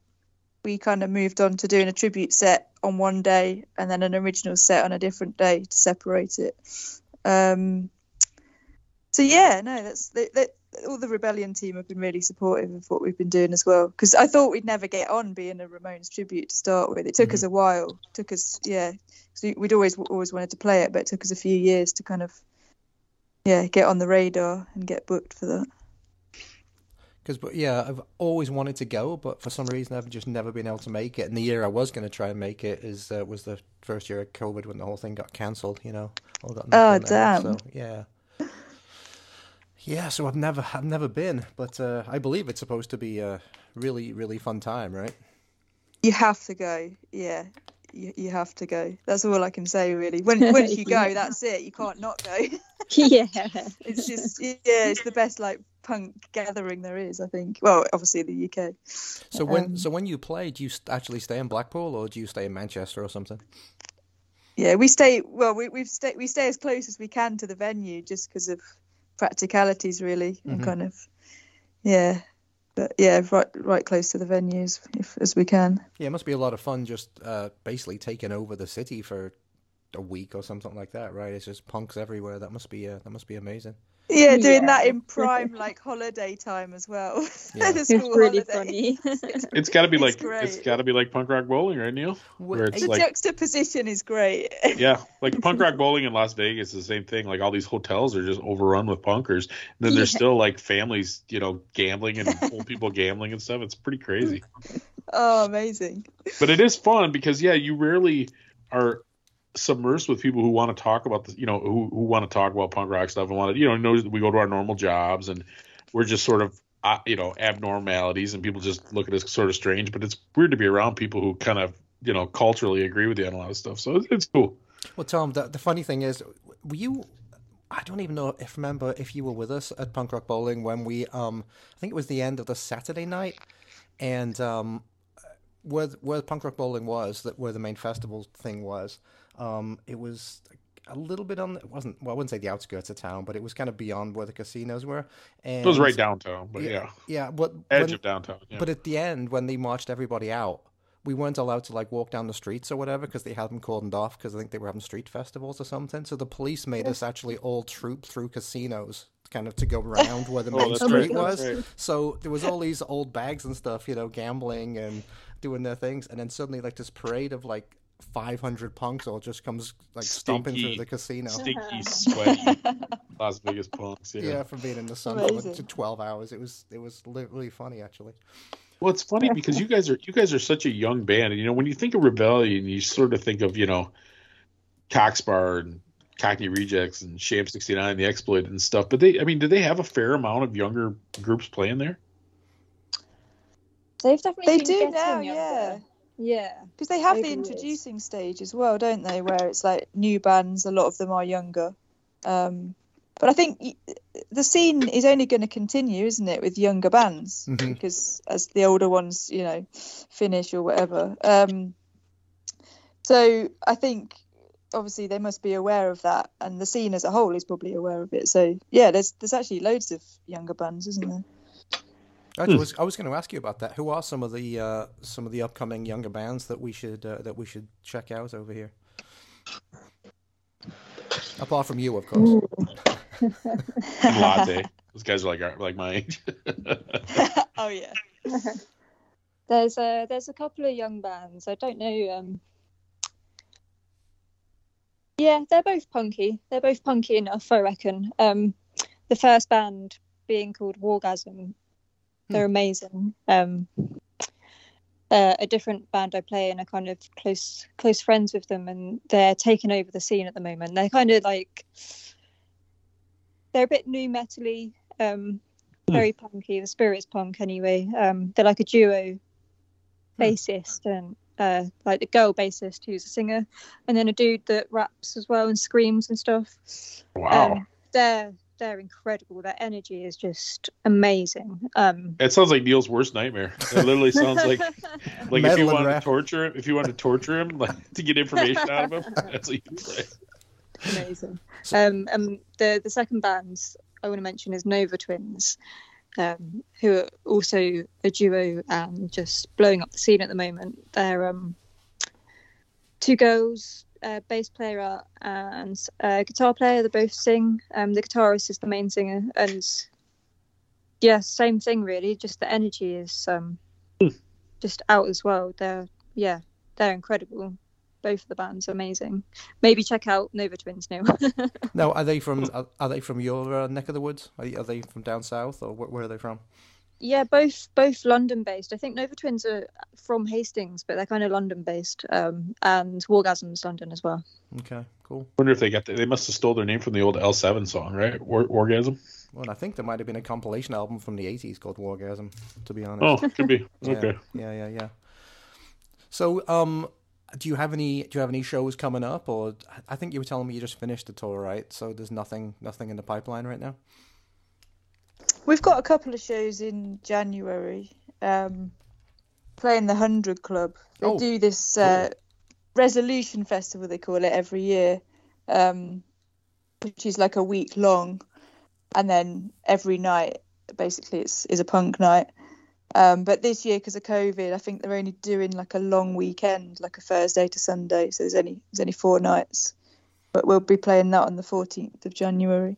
we kind of moved on to doing a tribute set on one day, and then an original set on a different day to separate it. Um, so yeah, no, that's that, they, all the Rebellion team have been really supportive of what we've been doing as well. Because I thought we'd never get on being a Ramones tribute to start with. It took us a while. took us yeah, 'cause we- we'd always always wanted to play it, but it took us a few years to kind of yeah get on the radar and get booked for that. Because but yeah, I've always wanted to go, but for some reason I've just never been able to make it. And the year I was going to try and make it is uh, was the first year of COVID when the whole thing got cancelled. You know, all got Oh, on their head, damn. So yeah, yeah. So I've never I've never been, but uh, I believe it's supposed to be a really really fun time, right? You have to go. Yeah. You, you have to go. That's all I can say, really. When once you go, Yeah. that's it. You can't not go. yeah. It's just yeah, it's the best like punk gathering there is. I think. Well, obviously the UK. So when Um, so when you play, do you actually stay in Blackpool or do you stay in Manchester or something? Yeah, we stay. Well, we we've stay we stay as close as we can to the venue, just because of practicalities, really, Mhm. kind of. Yeah, but yeah, right right close to the venues if as we can. Yeah, it must be a lot of fun just uh, basically taking over the city for a week or something like that, right? It's just punks everywhere. That must be uh, that must be amazing. Yeah, doing Yeah. that in prime like holiday time as well. Yeah. It's school really holiday. funny. it's got to be like great. it's got to be like punk rock bowling, right, Neil? Where it's The like juxtaposition is great. yeah, like punk rock bowling in Las Vegas is the same thing. Like all these hotels are just overrun with punkers. And then there's Yeah. still like families, you know, gambling and old people gambling and stuff. It's pretty crazy. oh, amazing. But it is fun because yeah, you rarely are submersed with people who want to talk about the, you know, who who want to talk about punk rock stuff and want to, you know, know that we go to our normal jobs and we're just sort of uh, you know abnormalities and people just look at us sort of strange. But it's weird to be around people who kind of you know culturally agree with you on a lot of stuff. So it's, it's cool. Well, Tom, the, the funny thing is, were you? I don't even know if remember if you were with us at Punk Rock Bowling when we, um, I think it was the end of the Saturday night, and um, where where Punk Rock Bowling was, that where the main festival thing was, um, it was a little bit on. It wasn't well, I wouldn't say the outskirts of town, but it was kind of beyond where the casinos were. And It was right downtown, but yeah, Yeah, but edge when- of downtown. Yeah. but at the end, when they marched everybody out, we weren't allowed to like walk down the streets or whatever because they had them cordoned off because I think they were having street festivals or something. So the police made us actually all troop through casinos, kind of to go around where the Oh, main that's street right, was. right. So there was all these old bags and stuff, you know, gambling and doing their things, and then suddenly like this parade of like 500 punks all just comes like stomping through the casino. stinky, sweaty Las Vegas punks. Yeah. Yeah, from being in the sun for Amazing. like, 12 hours. It was it was literally funny actually. Well, it's funny because you guys are you guys are such a young band, and you know when you think of Rebellion, you sort of think of you know Cock Sparrer and Cockney Rejects and Sham sixty nine, and the Exploit and stuff. But they, I mean, do they have a fair amount of younger groups playing there? They've definitely They do now, yeah. Yeah. Because they have Over the the years. introducing stage as well, don't they? Where it's like new bands, a lot of them are younger. Um, but I think the scene is only going to continue, isn't it, with younger bands? Mhm. Because as the older ones, you know, finish or whatever. Um, so I think obviously they must be aware of that, and the scene as a whole is probably aware of it. So yeah, there's there's actually loads of younger bands, isn't there? Actually, I was, I was going to ask you about that. Who are some of the uh, some of the upcoming younger bands that we should uh, that we should check out over here? Apart from you, of course. And Latte. Those guys are like are like my age. oh yeah. There's a there's a couple of young bands. I don't know. Um, yeah, they're both punky. They're both punky enough, I reckon. Um, the first band being called Wargasm, they're amazing. Um, uh, a different band I play in are kind of close close friends with them, and they're taking over the scene at the moment. They're kind of like they're a bit nu metally, um, very punky. The spirit's punk anyway. Um, they're like a duo bassist and uh, like the girl bassist who's a singer, and then a dude that raps as well and screams and stuff. wow. Um, they're they're incredible. Their energy is just amazing. Um, it sounds like Neil's worst nightmare. It literally sounds like like if you want to torture him, if you want to torture him, like to get information out of him, that's what you play. amazing. Um, um, the the second band I want to mention is Nova Twins, um, who are also a duo and just blowing up the scene at the moment. They're um, two girls, a bass player and a guitar player. They both sing. Um, the guitarist is the main singer, and yeah, same thing really. Just the energy is um, just out as well. They're yeah, they're incredible. Both of the bands are amazing. Maybe check out Nova Twins now. Now, are they from are, are they from your uh, neck of the woods? Are, are they from down south, or where, where are they from? Yeah, both both London based. I think Nova Twins are from Hastings, but they're kind of London based. Um, and Wargasm's London as well. Okay, cool. I wonder if they got the, they must have stole their name from the old L7 song, right? War, Orgasm. Well, I think there might have been a compilation album from the '80s called Wargasm. To be honest. Oh, it could be. Yeah, Okay. Yeah, yeah, yeah. So, um, do you have any? Do you have any shows coming up, or I think you were telling me you just finished the tour, right? So there's nothing, nothing in the pipeline right now. We've got a couple of shows in January. Um, playing the Hundred Club. They Oh, do this uh, resolution festival. They call it every year, um, which is like a week long, and then every night basically it's is a punk night. Um, but this year, because of COVID, I think they're only doing like a long weekend, like a Thursday to Sunday. So there's only there's only four nights. But we'll be playing that on the 14th of January.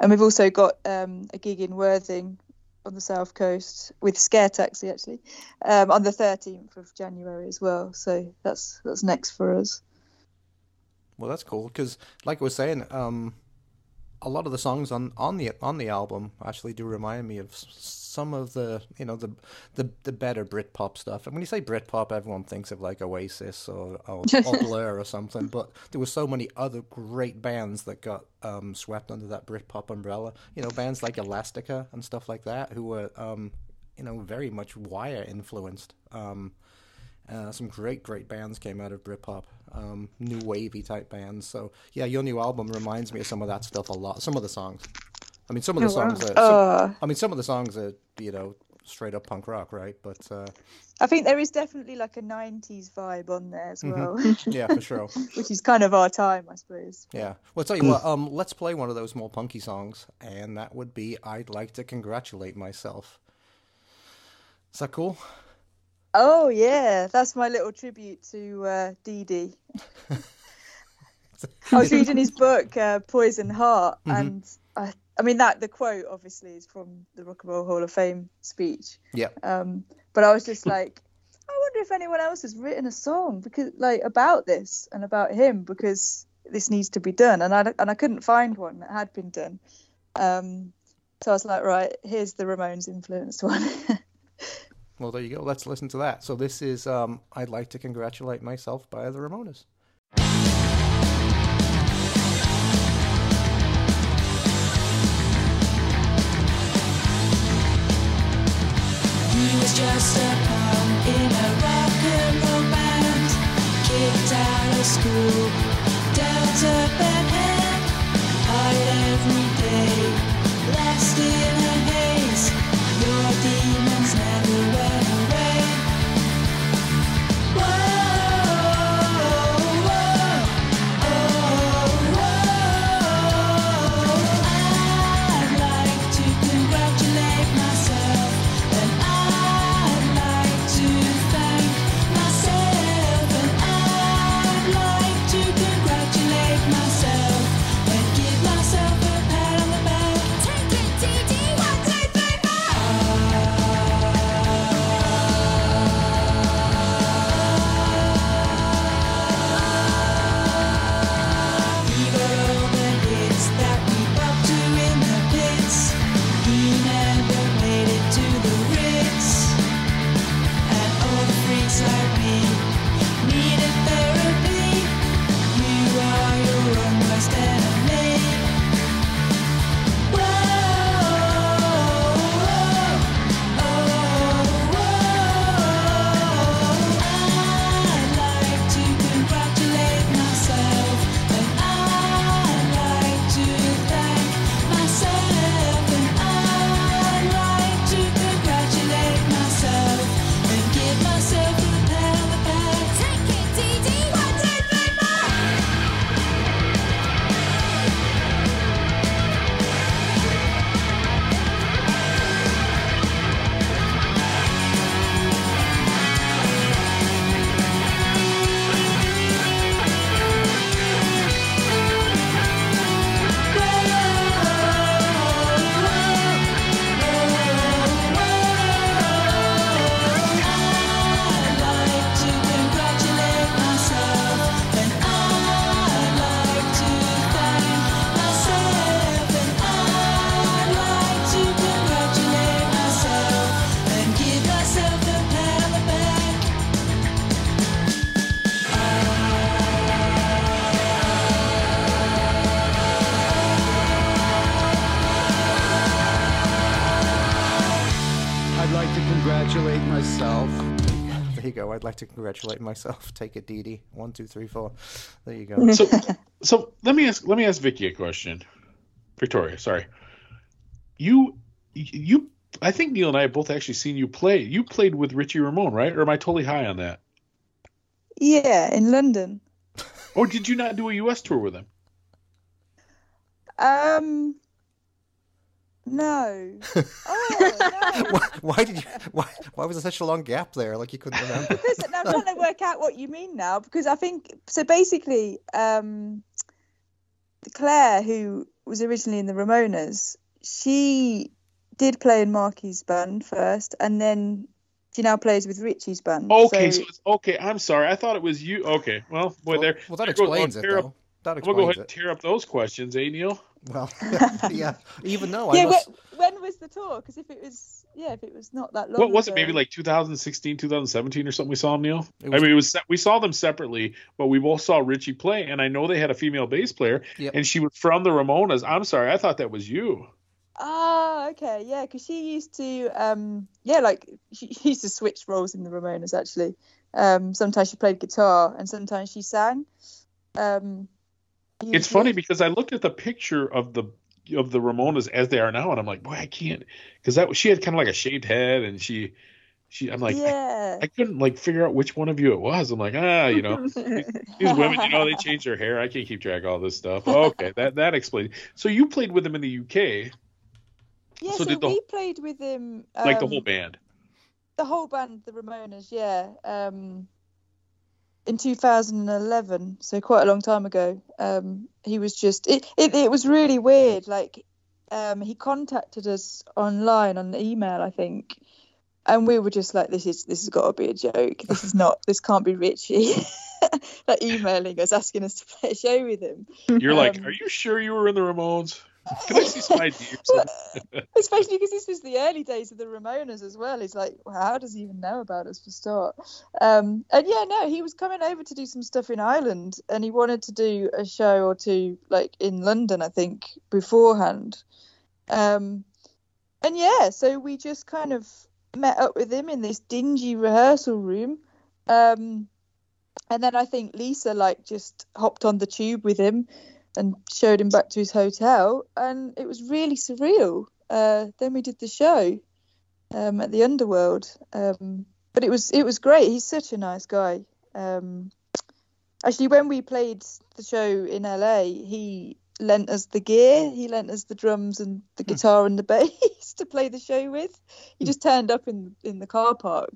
And we've also got um, a gig in Worthing on the south coast with Scare Taxi actually um, on the 13th of January as well. So that's that's next for us. Well, that's cool because, like I was saying, um, a lot of the songs on, on the on the album actually do remind me of some of the you know the the, the better Britpop stuff. And when you say Britpop, everyone thinks of like Oasis or, or, or Blur or something. But there were so many other great bands that got um, swept under that Britpop umbrella. You know, bands like Elastica and stuff like that, who were um, you know very much Wire influenced. Um, uh, some great, great bands came out of Britpop, um, new wavy type bands. So yeah, your new album reminds me of some of that stuff a lot. Some of the songs, I mean, some of the Oh, wow. songs are. Some, Uh, I mean, some of the songs are you know straight up punk rock, right? But uh, I think there is definitely like a 90s vibe on there as well, yeah, for sure. which is kind of our time, I suppose. Yeah. Well, tell you what. Um, let's play one of those more punky songs, and that would be "I'd Like to Congratulate Myself." Is that cool? Oh yeah, that's my little tribute to uh, Dee Dee. I was reading his book, uh, Poison Heart, Mhm. and I, I mean that the quote obviously is from the Rock and Roll Hall of Fame speech. Yeah. Um, but I was just like, I wonder if anyone else has written a song because like about this and about him because this needs to be done, and I and I couldn't find one that had been done. Um, so I was like, right, here's the Ramones influenced one. Well, there you go. Let's listen to that. So this is um, "I'd Like to Congratulate Myself" by the Ramones. You was just a pawn in a rock and roll band. Kicked out of school, dealt a bad hand. Hard every day, in a haze. Your demons I'd like to congratulate myself. Take it, Dee Dee. One, two, three, four. There you go. So, so let me ask let me ask Vicky a question. Victoria, sorry. You, you, I think Neil and I have both actually seen you play. You played with Richie Ramone, right? Or am I totally high on that? Yeah, in London. Or did you not do a U.S. tour with him? Um, no. Oh, no. why, why did you? Why, why was there such a long gap there? Like you couldn't remember. because I'm trying to work out what you mean now. Because I think so. Basically, um, Claire, who was originally in the Ramonas, she did play in Marky's band first, and then she now plays with Richie's band. Okay, so, so, it's okay. I'm sorry. I thought it was you. Okay, well, boy, well, there. well, that there explains I'll it, tear though. That I'm gonna go explains ahead and tear up those questions, eh, Neil? Well, yeah. Even though I yeah. must, When, when was the tour? Because if it was, yeah, if it was not that long. What was it? Maybe like 2016, 2017, or something. We saw him, Neil. It I mean, it was we saw them separately, but we both saw Richie play, and I know they had a female bass player, Yep. and she was from the Ramonas. I'm sorry, I thought that was you. Ah, okay, yeah, because she used to, um, yeah, like she, she used to switch roles in the Ramonas actually. Um, sometimes she played guitar and sometimes she sang. Um, It's usually- funny because I looked at the picture of the of the Ramonas as they are now, and I'm like, boy, I can't, because that she had kind of like a shaved head, and she, she, I'm like, I, yeah, I couldn't like figure out which one of you it was. I'm like, ah, you know, these women, you know, they change their hair. I can't keep track of all this stuff. Okay, that that explains. So you played with them in the UK, yeah. so So, did the- we played with him, like the um, whole band. the whole band, the Ramonas, yeah. Um, in 2011, so quite a long time ago. Um, he was just it, it. It was really weird. Like, um, he contacted us online on email, I think, and we were just like, "This is this has got to be a joke. This is not. This can't be Richie." like emailing us, asking us to play a show with him. You're like, um, are you sure you were in the Ramones? Can I see some? Well, especially because this was the early days of the Ramonas as well. He's like, well, how does he even know about us for start? Um, and yeah, no, he was coming over to do some stuff in Ireland, and he wanted to do a show or two, like in London, I think, beforehand. Um, and yeah, so we just kind of met up with him in this dingy rehearsal room. Um, and then I think Lisa like just hopped on the tube with him and showed him back to his hotel, and it was really surreal. Uh, then we did the show um, at the Underworld, um, but it was it was great. He's such a nice guy. Um, actually, when we played the show in LA, he lent us the gear. He lent us the drums and the guitar and the bass to play the show with. He just turned up in in the car park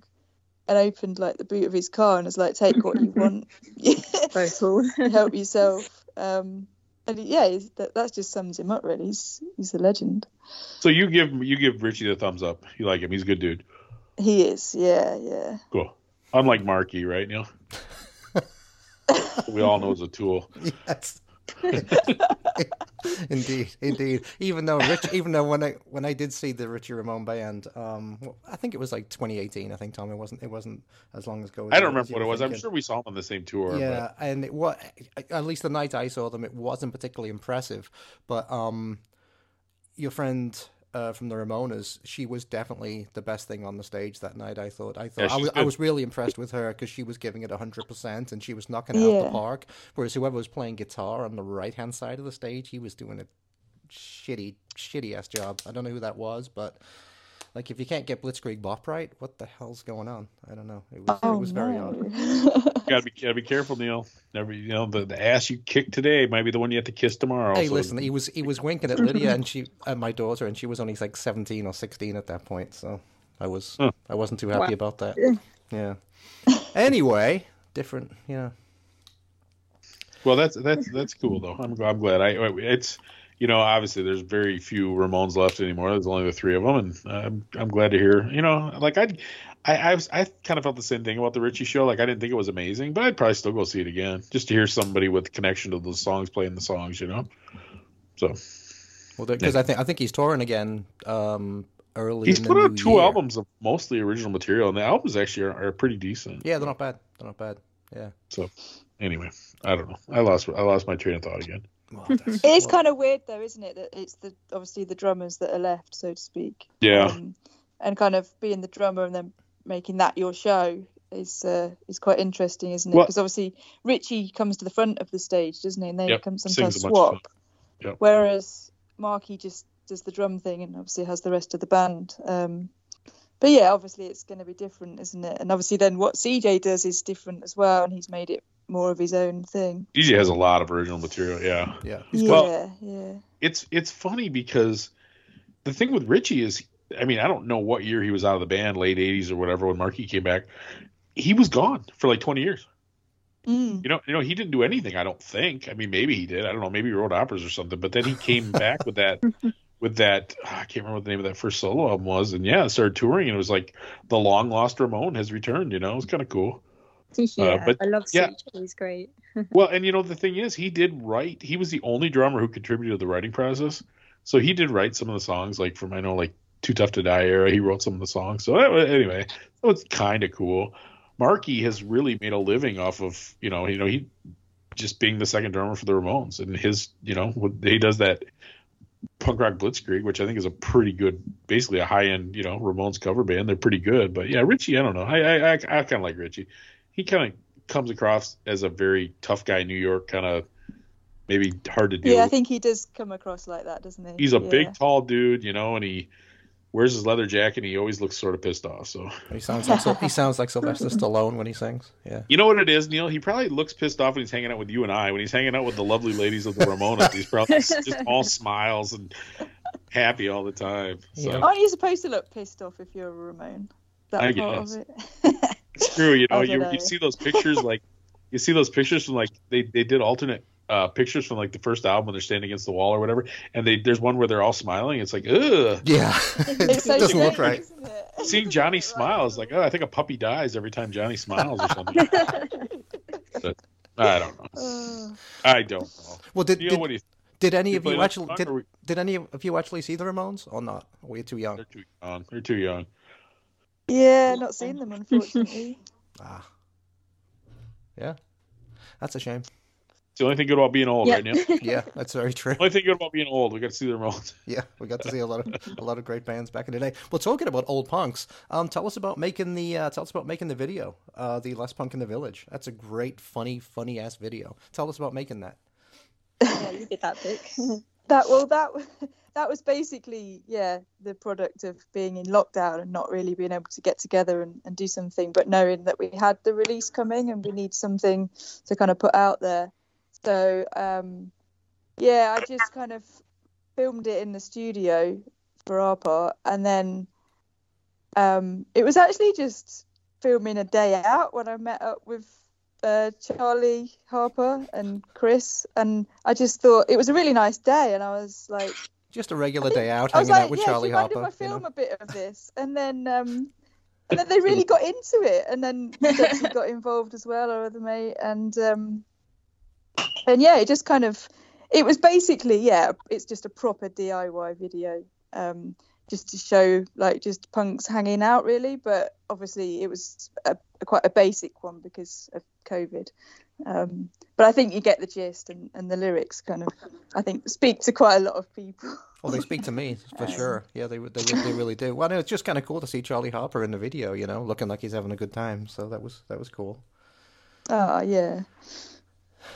and opened like the boot of his car and was like, "Take what you want, Very cool. help yourself." Um, and yeah, he's, that that just sums him up. Really, he's he's a legend. So you give you give Richie the thumbs up. You like him. He's a good dude. He is. Yeah, yeah. Cool. Unlike Marky, right, Neil? we all know he's a tool. Yes. indeed, indeed. Even though Rich, even though when I when I did see the Richie Ramone band, um, well, I think it was like 2018. I think Tom, it wasn't it wasn't as long ago. As I don't remember what it was. I'm sure we saw them on the same tour. Yeah, and it was at least the night I saw them, it wasn't particularly impressive. But um, your friend uh, from the Ramonas, she was definitely the best thing on the stage that night. I thought. I thought Yeah, I she's was I was really impressed with her because she was giving it hundred percent and she was knocking it out the park. Whereas whoever was playing guitar on the right hand side of the stage, he was doing a shitty, shitty ass job. I don't know who that was, but. Like if you can't get Blitzkrieg Bop right, what the hell's going on? I don't know. It was Oh, it was very odd. no. gotta be gotta be careful, Neil. Never, you know, the, the ass you kick today might be the one you have to kiss tomorrow. Hey, so- listen, he was he was winking at Lydia and she at my daughter, and she was only like seventeen or sixteen at that point. So I was Huh. I wasn't too happy Wow. about that. Yeah. Anyway, different. Yeah. Well, that's that's that's cool though. I'm I'm glad. I it's you know obviously there's very few Ramones left anymore. There's only the three of them, and I'm I'm glad to hear. You know, like I'd, I I was, I kind of felt the same thing about the Richie show. Like I didn't think it was amazing, but I'd probably still go see it again just to hear somebody with connection to those songs playing the songs. You know, so Well, because I think I think he's touring again um, early. he's in the put out two year. albums of mostly original material, and the albums actually are, are pretty decent. Yeah, they're not bad. They're not bad. Yeah. So anyway, I don't know. I lost I lost my train of thought again. Well, It is well, kind of weird though, isn't it? That it's the obviously the drummers that are left, so to speak. Yeah. Um, and kind of being the drummer and then making that your show is uh, is quite interesting, isn't it? Because obviously Richie comes to the front of the stage, doesn't he? And they Yep, come sometimes a bunch of swap. Yep. Whereas Marky just does the drum thing and obviously has the rest of the band. Um, but yeah, obviously it's going to be different, isn't it? And obviously then what CJ does is different as well, and he's made it more of his own thing. CJ has a lot of original material. Yeah. yeah. He's Yeah, Well- yeah. it's it's funny because the thing with Richie is, I mean, I don't know what year he was out of the band, late '80s or whatever, when Marky came back. He was gone for like 20 years. Mm. You know, you know, he didn't do anything. I don't think. I mean, maybe he did. I don't know. Maybe he wrote operas or something. But then he came back with that, with that. I can't remember what the name of that first solo album was. And yeah, started touring, and it was like the long lost Ramone has returned. You know, it was kind of cool. yeah, uh, but- I love yeah. CJ. He's great. Well, and you know, the thing is, he did write. He was the only drummer who contributed to the writing process. So he did write some of the songs, like from I know, like Too Tough to Die era. He wrote some of the songs. So eh, that anyway, that was kind of cool. Marky has really made a living off of you know, you know, he just being the second drummer for the Ramones, and his, you know, he does that punk rock blitzkrieg, which I think is a pretty good, basically a high end, you know, Ramones cover band. They're pretty good. But yeah, Richie, I don't know. I I, I, I kind of like Richie. He kind of comes across as a very tough guy, in New York, kind of maybe hard to deal Yeah, I think he does come across like that, doesn't he? He's a yeah. big, tall dude, you know, and he wears his leather jacket. and He always looks sort of pissed off. So He sounds like he sounds like Sylvester Stallone when he sings. Yeah. you know what it is, Neil? He probably looks pissed off when he's hanging out with you and I. When he's hanging out with the lovely ladies of the Ramones, he's probably just all smiles and happy all the time. So Yeah. Aren't you supposed to look pissed off if you're a Ramone? That I part guess. of it. true. You know, you you see those pictures like you see those pictures from like they they did alternate uh pictures from like the first album when they're standing against the wall or whatever, and they there's one where they're all smiling. It's like ugh. Yeah. it so doesn't look right. Seeing Johnny smile is like, oh, I think a puppy dies every time Johnny smiles or something. but I don't know. Oh. I don't know. Well, did Neil, did, what do you? did any of you actually did, we- did any of you actually see the Ramones or not? Or were you too young? They're too young. They're too young. Yeah, not seen them unfortunately. Ah. Yeah. That's a shame. It's the only thing good about being old Yeah. right now. Yeah, that's very true. The only thing good about being old. We got to see them old. Yeah, we got to see a lot of a lot of great bands back in the day. Well, talking about old punks, um, tell us about making the uh, tell us about making the video, uh, the Last Punk in the Village. That's a great, funny, funny ass video. Tell us about making that. yeah, you did that, Vic. that well that that was basically yeah the product of being in lockdown and not really being able to get together and, and do something but knowing that we had the release coming and we need something to kind of put out there. So um yeah i just kind of filmed it in the studio for our part and then um it was actually just filming a day out when i met up with uh, Charlie Harper and Chris, and I just thought it was a really nice day, and I was like, Just a regular day out, I was hanging like, out with yeah, Charlie do you mind Harper. if I you film know? a bit of this? And then, um, and then they really got into it, and then Betsy got involved as well, our other mate, and um, and yeah, it just kind of, it was basically yeah, it's just a proper DIY video, um, just to show like just punks hanging out really, but obviously it was a, a quite a basic one because of COVID. Um, but I think you get the gist, and, and the lyrics kind of, I think, speak to quite a lot of people. Well, they speak to me for sure. Yeah, they they they really do. Well, no, it's just kind of cool to see Charlie Harper in the video. You know, looking like he's having a good time. So that was that was cool. Oh yeah.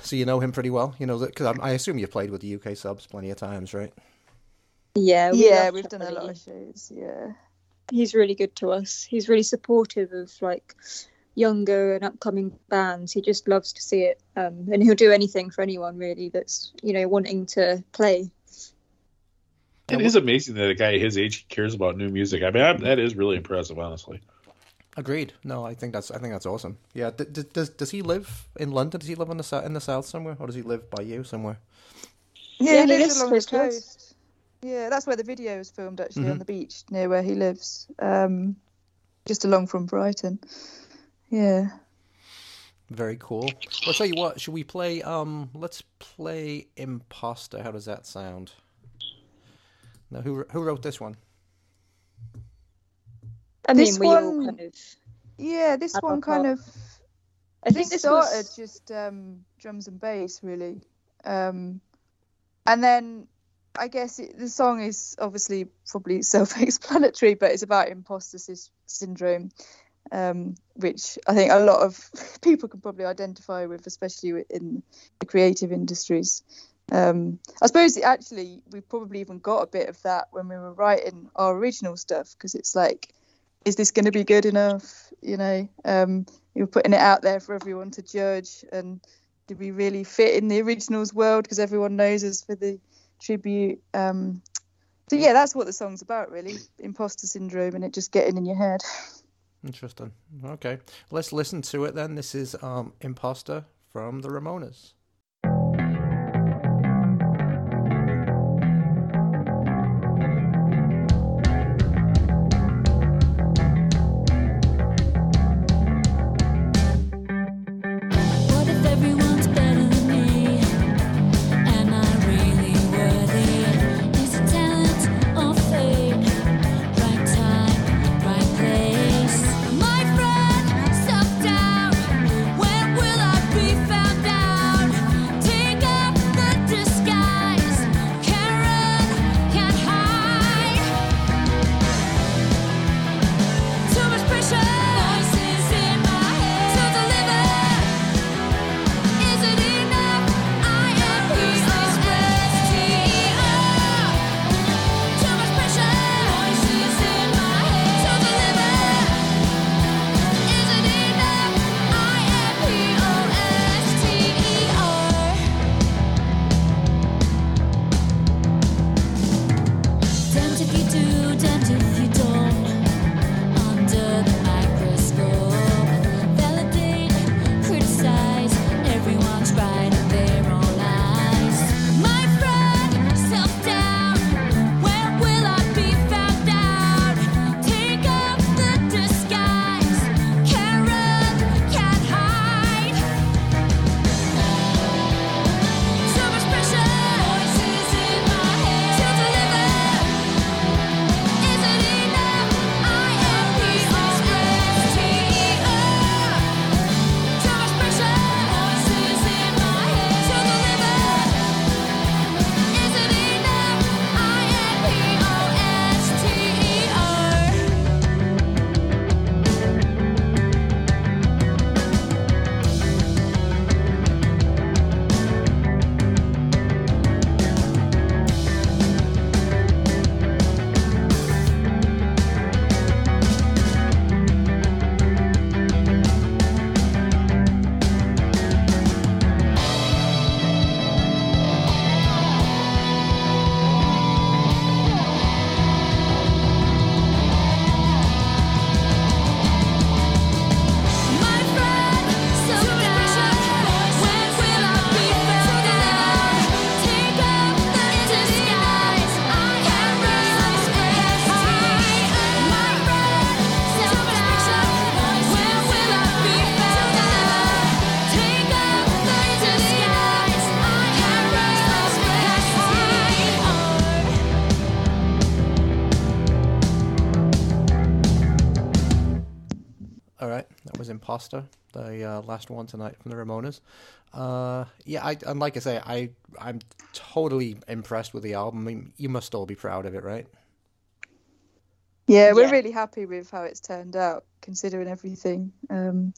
So you know him pretty well. You know, because I assume you've played with the UK subs plenty of times, right? Yeah, we yeah, we've done a lot of shows. Yeah. He's really good to us. He's really supportive of like younger and upcoming bands. He just loves to see it, um, and he'll do anything for anyone really that's you know wanting to play. It is amazing that a guy his age cares about new music. I mean, I, that is really impressive, honestly. Agreed. No, I think that's I think that's awesome. Yeah. D- d- does does he live in London? Does he live in the south in the south somewhere, or does he live by you somewhere? Yeah, Yeah, he he lives lives along the to us. coast. Yeah, that's where the video was filmed actually Mhm. on the beach near where he lives. Um, just along from Brighton. Yeah. Very cool. Well, I'll tell you what. Should we play? Um, let's play Imposter. How does that sound? Now, who who wrote this one? I mean, This we all one- kind of. Yeah, this Up one kind top. of I think this this started was. just um, drums and bass really, um, and then I guess it, the song is obviously probably self-explanatory, but it's about imposter syndrome, um, which I think a lot of people can probably identify with, especially in the creative industries. Um, I suppose it actually we probably even got a bit of that when we were writing our original stuff because it's like, is this going to be good enough? You know, um, you were putting it out there for everyone to judge, and did we really fit in the originals world? Because everyone knows us for the tribute. Um, so yeah, that's what the song's about, really, imposter syndrome, and it just getting in your head. Interesting. Okay, let's listen to it then. This is um Imposter from the Ramonas. Imposter, the uh, last one tonight from the Ramones. Uh, yeah, I, and like I say, I I'm totally impressed with the album. I mean, you must all be proud of it, right? Yeah, we're Yeah. really happy with how it's turned out, considering everything. Um,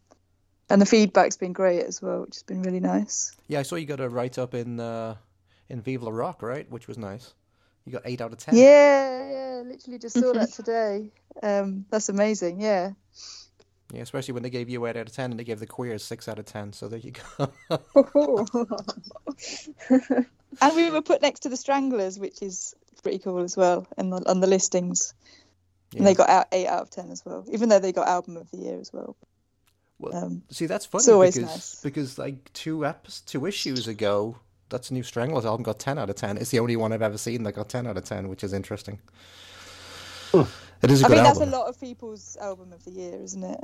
and the feedback's been great as well, which has been really nice. Yeah, I saw you got a write up in uh, in Vive Le Rock, right? Which was nice. You got eight out of ten. Yeah, yeah, literally just saw that today. Um, that's amazing. Yeah. Yeah, especially when they gave you eight out of ten and they gave the queers six out of ten. So there you go. And we were put next to the Stranglers, which is pretty cool as well, and on the listings. And they got out eight out of ten as well, even though they got album of the year as well. Well, Um, See, that's funny It's always because nice. because like two eps, two issues ago, that's new Stranglers album got ten out of ten. It's the only one I've ever seen that got ten out of ten, which is interesting. It is a I good think that's a lot of people's album of the year, isn't it?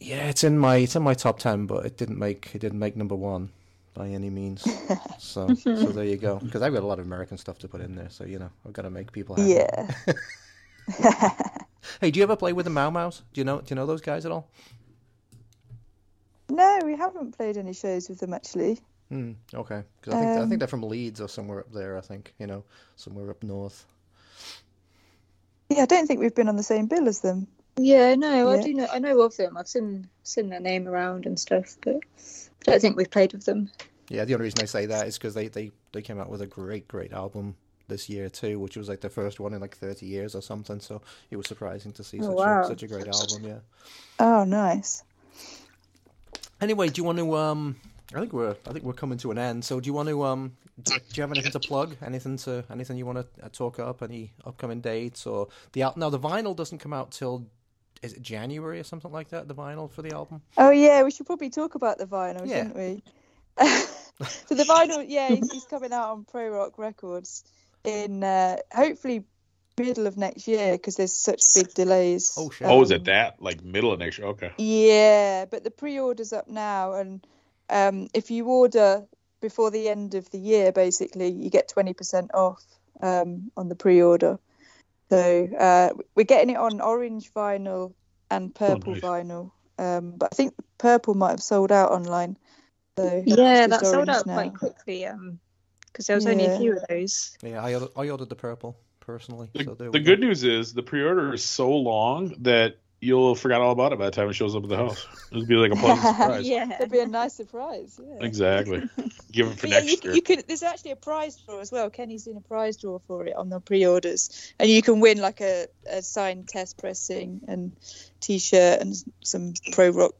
Yeah, it's in my it's in my top ten, but it didn't make it didn't make number one by any means. so so there you go. Because I've got a lot of American stuff to put in there, so you know I've got to make people happy. Yeah. Hey, do you ever play with the Mau Mau's? Do you know do you know those guys at all? no, we haven't played any shows with them actually. Hmm. Okay. Because I think I Um, think they're from Leeds or somewhere up there. I think you know somewhere up north. Yeah, I don't think we've been on the same bill as them. yeah, no, I do know. I know of them. I've seen seen their name around and stuff, but I don't think we've played with them. Yeah, the only reason I say that is because they, they, they came out with a great, great album this year too, which was like the first one in like 30 years or something. So it was surprising to see Oh, such, wow. a, such a great album. Yeah. Oh, nice. Anyway, do you want to? Um, I think we're I think we're coming to an end. So do you want to? Um, do you have anything to plug? Anything to anything you want to uh, talk up? Any upcoming dates or the al- now the vinyl doesn't come out till is it January or something like that? The vinyl for the album. Oh yeah, we should probably talk about the vinyl, Yeah. shouldn't we? so the vinyl, yeah, he's it's coming out on Pro Rock Records in uh, hopefully middle of next year because there's such big delays. Oh, shit. Oh, is Um, it that? Like middle of next year? Okay. Yeah, but the pre-order's up now, and um, if you order before the end of the year, basically, you get twenty percent off um, on the pre-order. So uh, we're getting it on orange vinyl and purple nice. vinyl, um, but I think purple might have sold out online. So Yeah, that sold out now. quite quickly. Um, because there was only a few of those. Yeah, I ordered, I ordered the purple personally. The, so the good news is the pre-order is so long that you'll forget all about it by the time it shows up at the house. It'll be like a pleasant surprise. Yeah. That'd be a nice surprise. Yeah. Exactly. Give it for But yeah, next you, year. you could. There's actually a prize draw as well. Kenny's doing a prize draw for it on the pre-orders, and you can win like a, a signed test pressing and T-shirt and some Pro Rock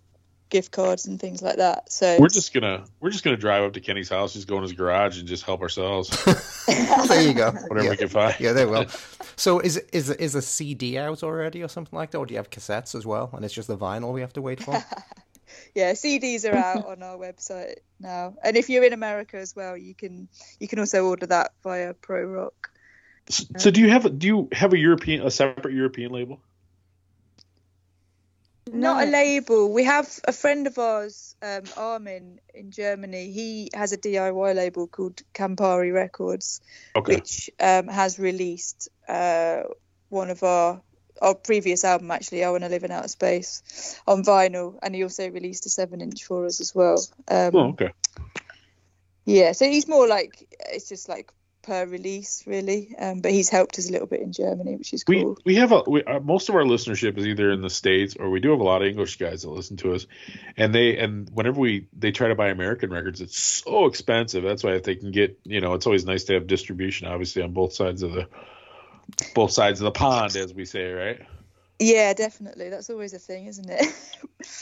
gift cards and things like that. So We're just gonna we're just gonna drive up to Kenny's house, just go in his garage and just help ourselves. there you go. Whatever yeah. we can find. Yeah, they will. So is is is a CD out already or something like that, or do you have cassettes as well? And it's just the vinyl we have to wait for. yeah, CDs are out on our website now, and if you're in America as well, you can you can also order that via Pro Rock. So do you have a, do you have a European a separate European label? Not a label. We have a friend of ours, um, Armin, in Germany. He has a DIY label called Campari Records. Okay. which um, has released uh, one of our our previous album actually i want to live in outer space on vinyl and he also released a seven inch for us as well um, Oh, okay. yeah so he's more like it's just like per release really um, but he's helped us a little bit in germany which is We cool we have a we, uh, most of our listenership is either in the states or we do have a lot of English guys that listen to us, and they and whenever we they try to buy American records, it's so expensive. That's why if they can get you know, it's always nice to have distribution, obviously on both sides of the both sides of the pond, as we say, right? yeah definitely that's always a thing isn't it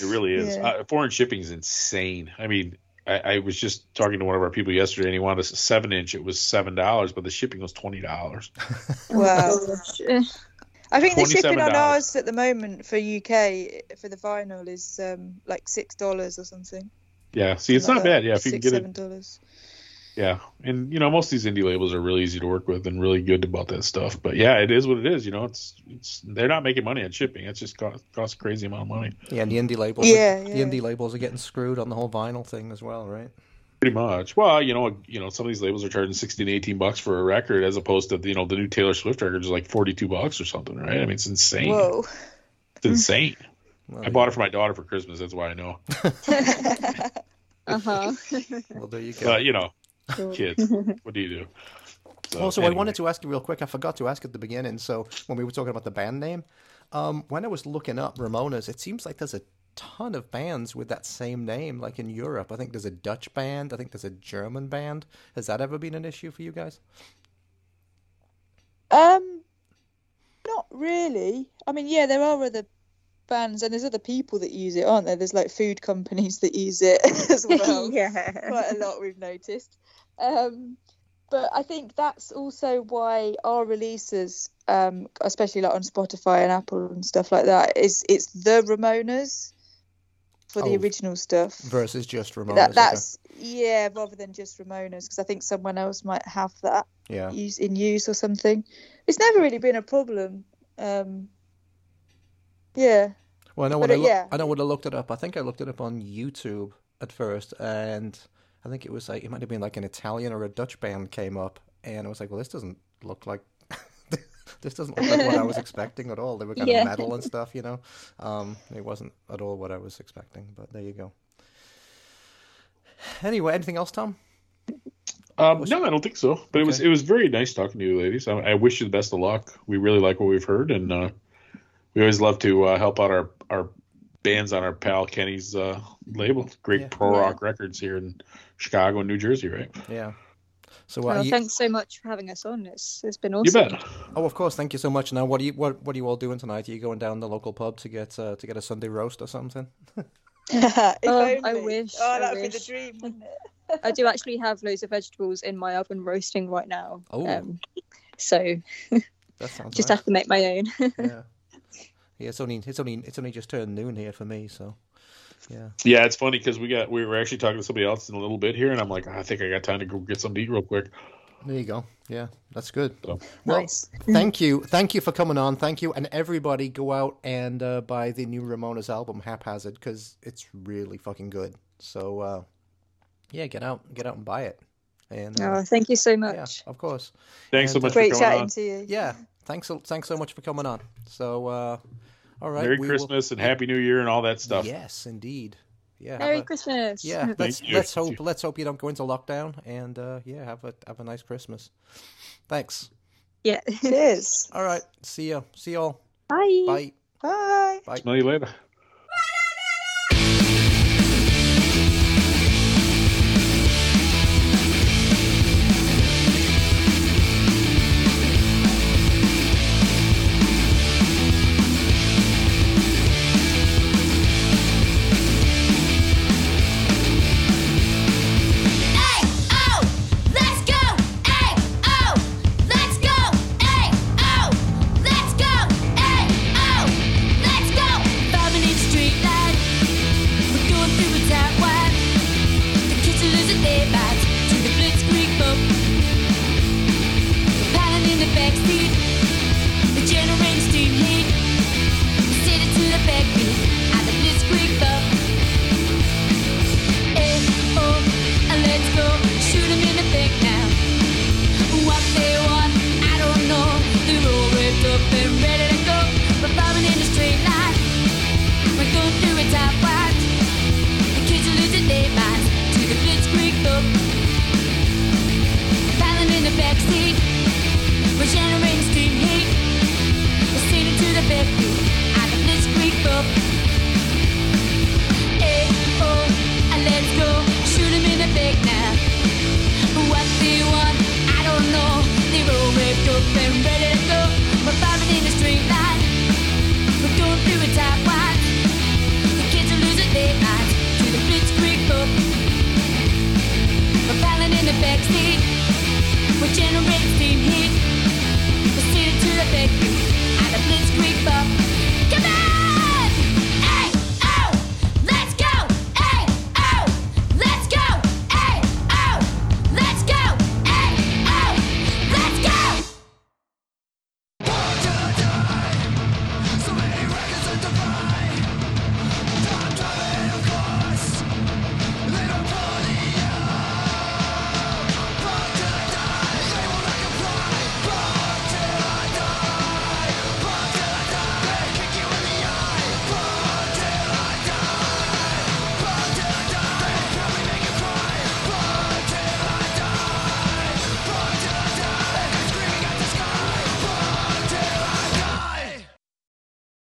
It really is. Yeah. Uh, foreign shipping is insane. I mean. I, I was just talking to one of our people yesterday, and he wanted a seven inch. It was seven dollars, but the shipping was twenty dollars. wow I think the shipping on ours at the moment for UK for the vinyl is um, like six dollars or something. Yeah, see, it's Something not that. bad. Yeah, if you can get it, seven dollars. Yeah, and you know most of these indie labels are really easy to work with and really good about that stuff. But yeah, it is what it is. You know, it's it's they're not making money on shipping. It's just cost, costs a crazy amount of money. Yeah, and the indie labels. Yeah, are, yeah. The indie labels are getting screwed on the whole vinyl thing as well, right? Pretty much. Well, you know, you know, some of these labels are charging sixteen, eighteen bucks for a record, as opposed to you know the new Taylor Swift record is like forty two bucks or something, right? I mean, it's insane. Whoa. It's insane. Well, I bought it for my daughter for Christmas. That's why I know. Uh huh. Well, there you go. But you know, kids, what do you do? So, Also, I wanted to ask you real quick. I forgot to ask at the beginning. So when we were talking about the band name, um, when I was looking up Ramonas, it seems like there's a ton of bands with that same name, like in Europe. I think there's a Dutch band. I think there's a German band. Has that ever been an issue for you guys? Um, not really. I mean, yeah, there are other bands and there's other people that use it, aren't there? There's like food companies that use it as well. yeah. Quite a lot we've noticed. Um, but I think that's also why our releases, um, especially like on Spotify and Apple and stuff like that, is it's the Ramonas for the Oh. original stuff. Versus just Ramonas. That, okay. that's yeah, rather than just Ramonas, because I think someone else might have that yeah. use in use or something. It's never really been a problem. Um, yeah, Well, I know But, when I, loo- yeah. I know when I looked it up. I think I looked it up on YouTube at first, and I think it was like it might have been like an Italian or a Dutch band came up, and I was like, well, this doesn't look like. This doesn't look like what I was expecting at all. They were kind Yeah. of metal and stuff, you know. Um, it wasn't at all what I was expecting, but there you go. Anyway, anything else, Tom? Um, no, I don't think so. But it was it was very nice talking to you, ladies. I, I wish you the best of luck. We really like what we've heard, and uh, we always love to uh, help out our our bands on our pal Kenny's uh, label. Great Yeah. pro Yeah. rock records here in Chicago and New Jersey, right? Yeah. So, uh, Well, you- thanks so much for having us on. It's it's been awesome. You awesome. bet. oh, of course, thank you so much. Now, what do you what what are you all doing tonight? Are you going down the local pub to get uh, to get a Sunday roast or something? Oh, I wish, Oh, I that would be the wish. dream, wouldn't it? I do actually have loads of vegetables in my oven roasting right now. Oh. Um, so That sounds just nice. have to make my own. yeah. Yeah, it's only it's only it's only just turned noon here for me, so yeah. Yeah, it's funny because we got we were actually talking to somebody else in a little bit here, and I'm like, I think I got time to go get something to eat real quick. There you go. Yeah, that's good. So. Well, nice. thank you, thank you for coming on. Thank you, and everybody go out and uh, buy the new Ramona's album Haphazard because it's really fucking good. So uh, yeah, get out, get out and buy it. And uh, Oh, thank you so much. yeah, much. of course. Thanks so And, uh, much Great for coming chatting on. to you. Yeah, thanks, thanks so much for coming on. So uh, all right, Merry we will- Christmas and Happy New Year and all that stuff. Yes, indeed. Yeah, Merry a- Christmas. Yeah, let's you. let's hope you. let's hope you don't go into lockdown and uh, yeah, have a have a nice Christmas. Thanks. yeah. Cheers. All right, see you. See y'all. Bye. Bye. Bye. Bye. Smell you later.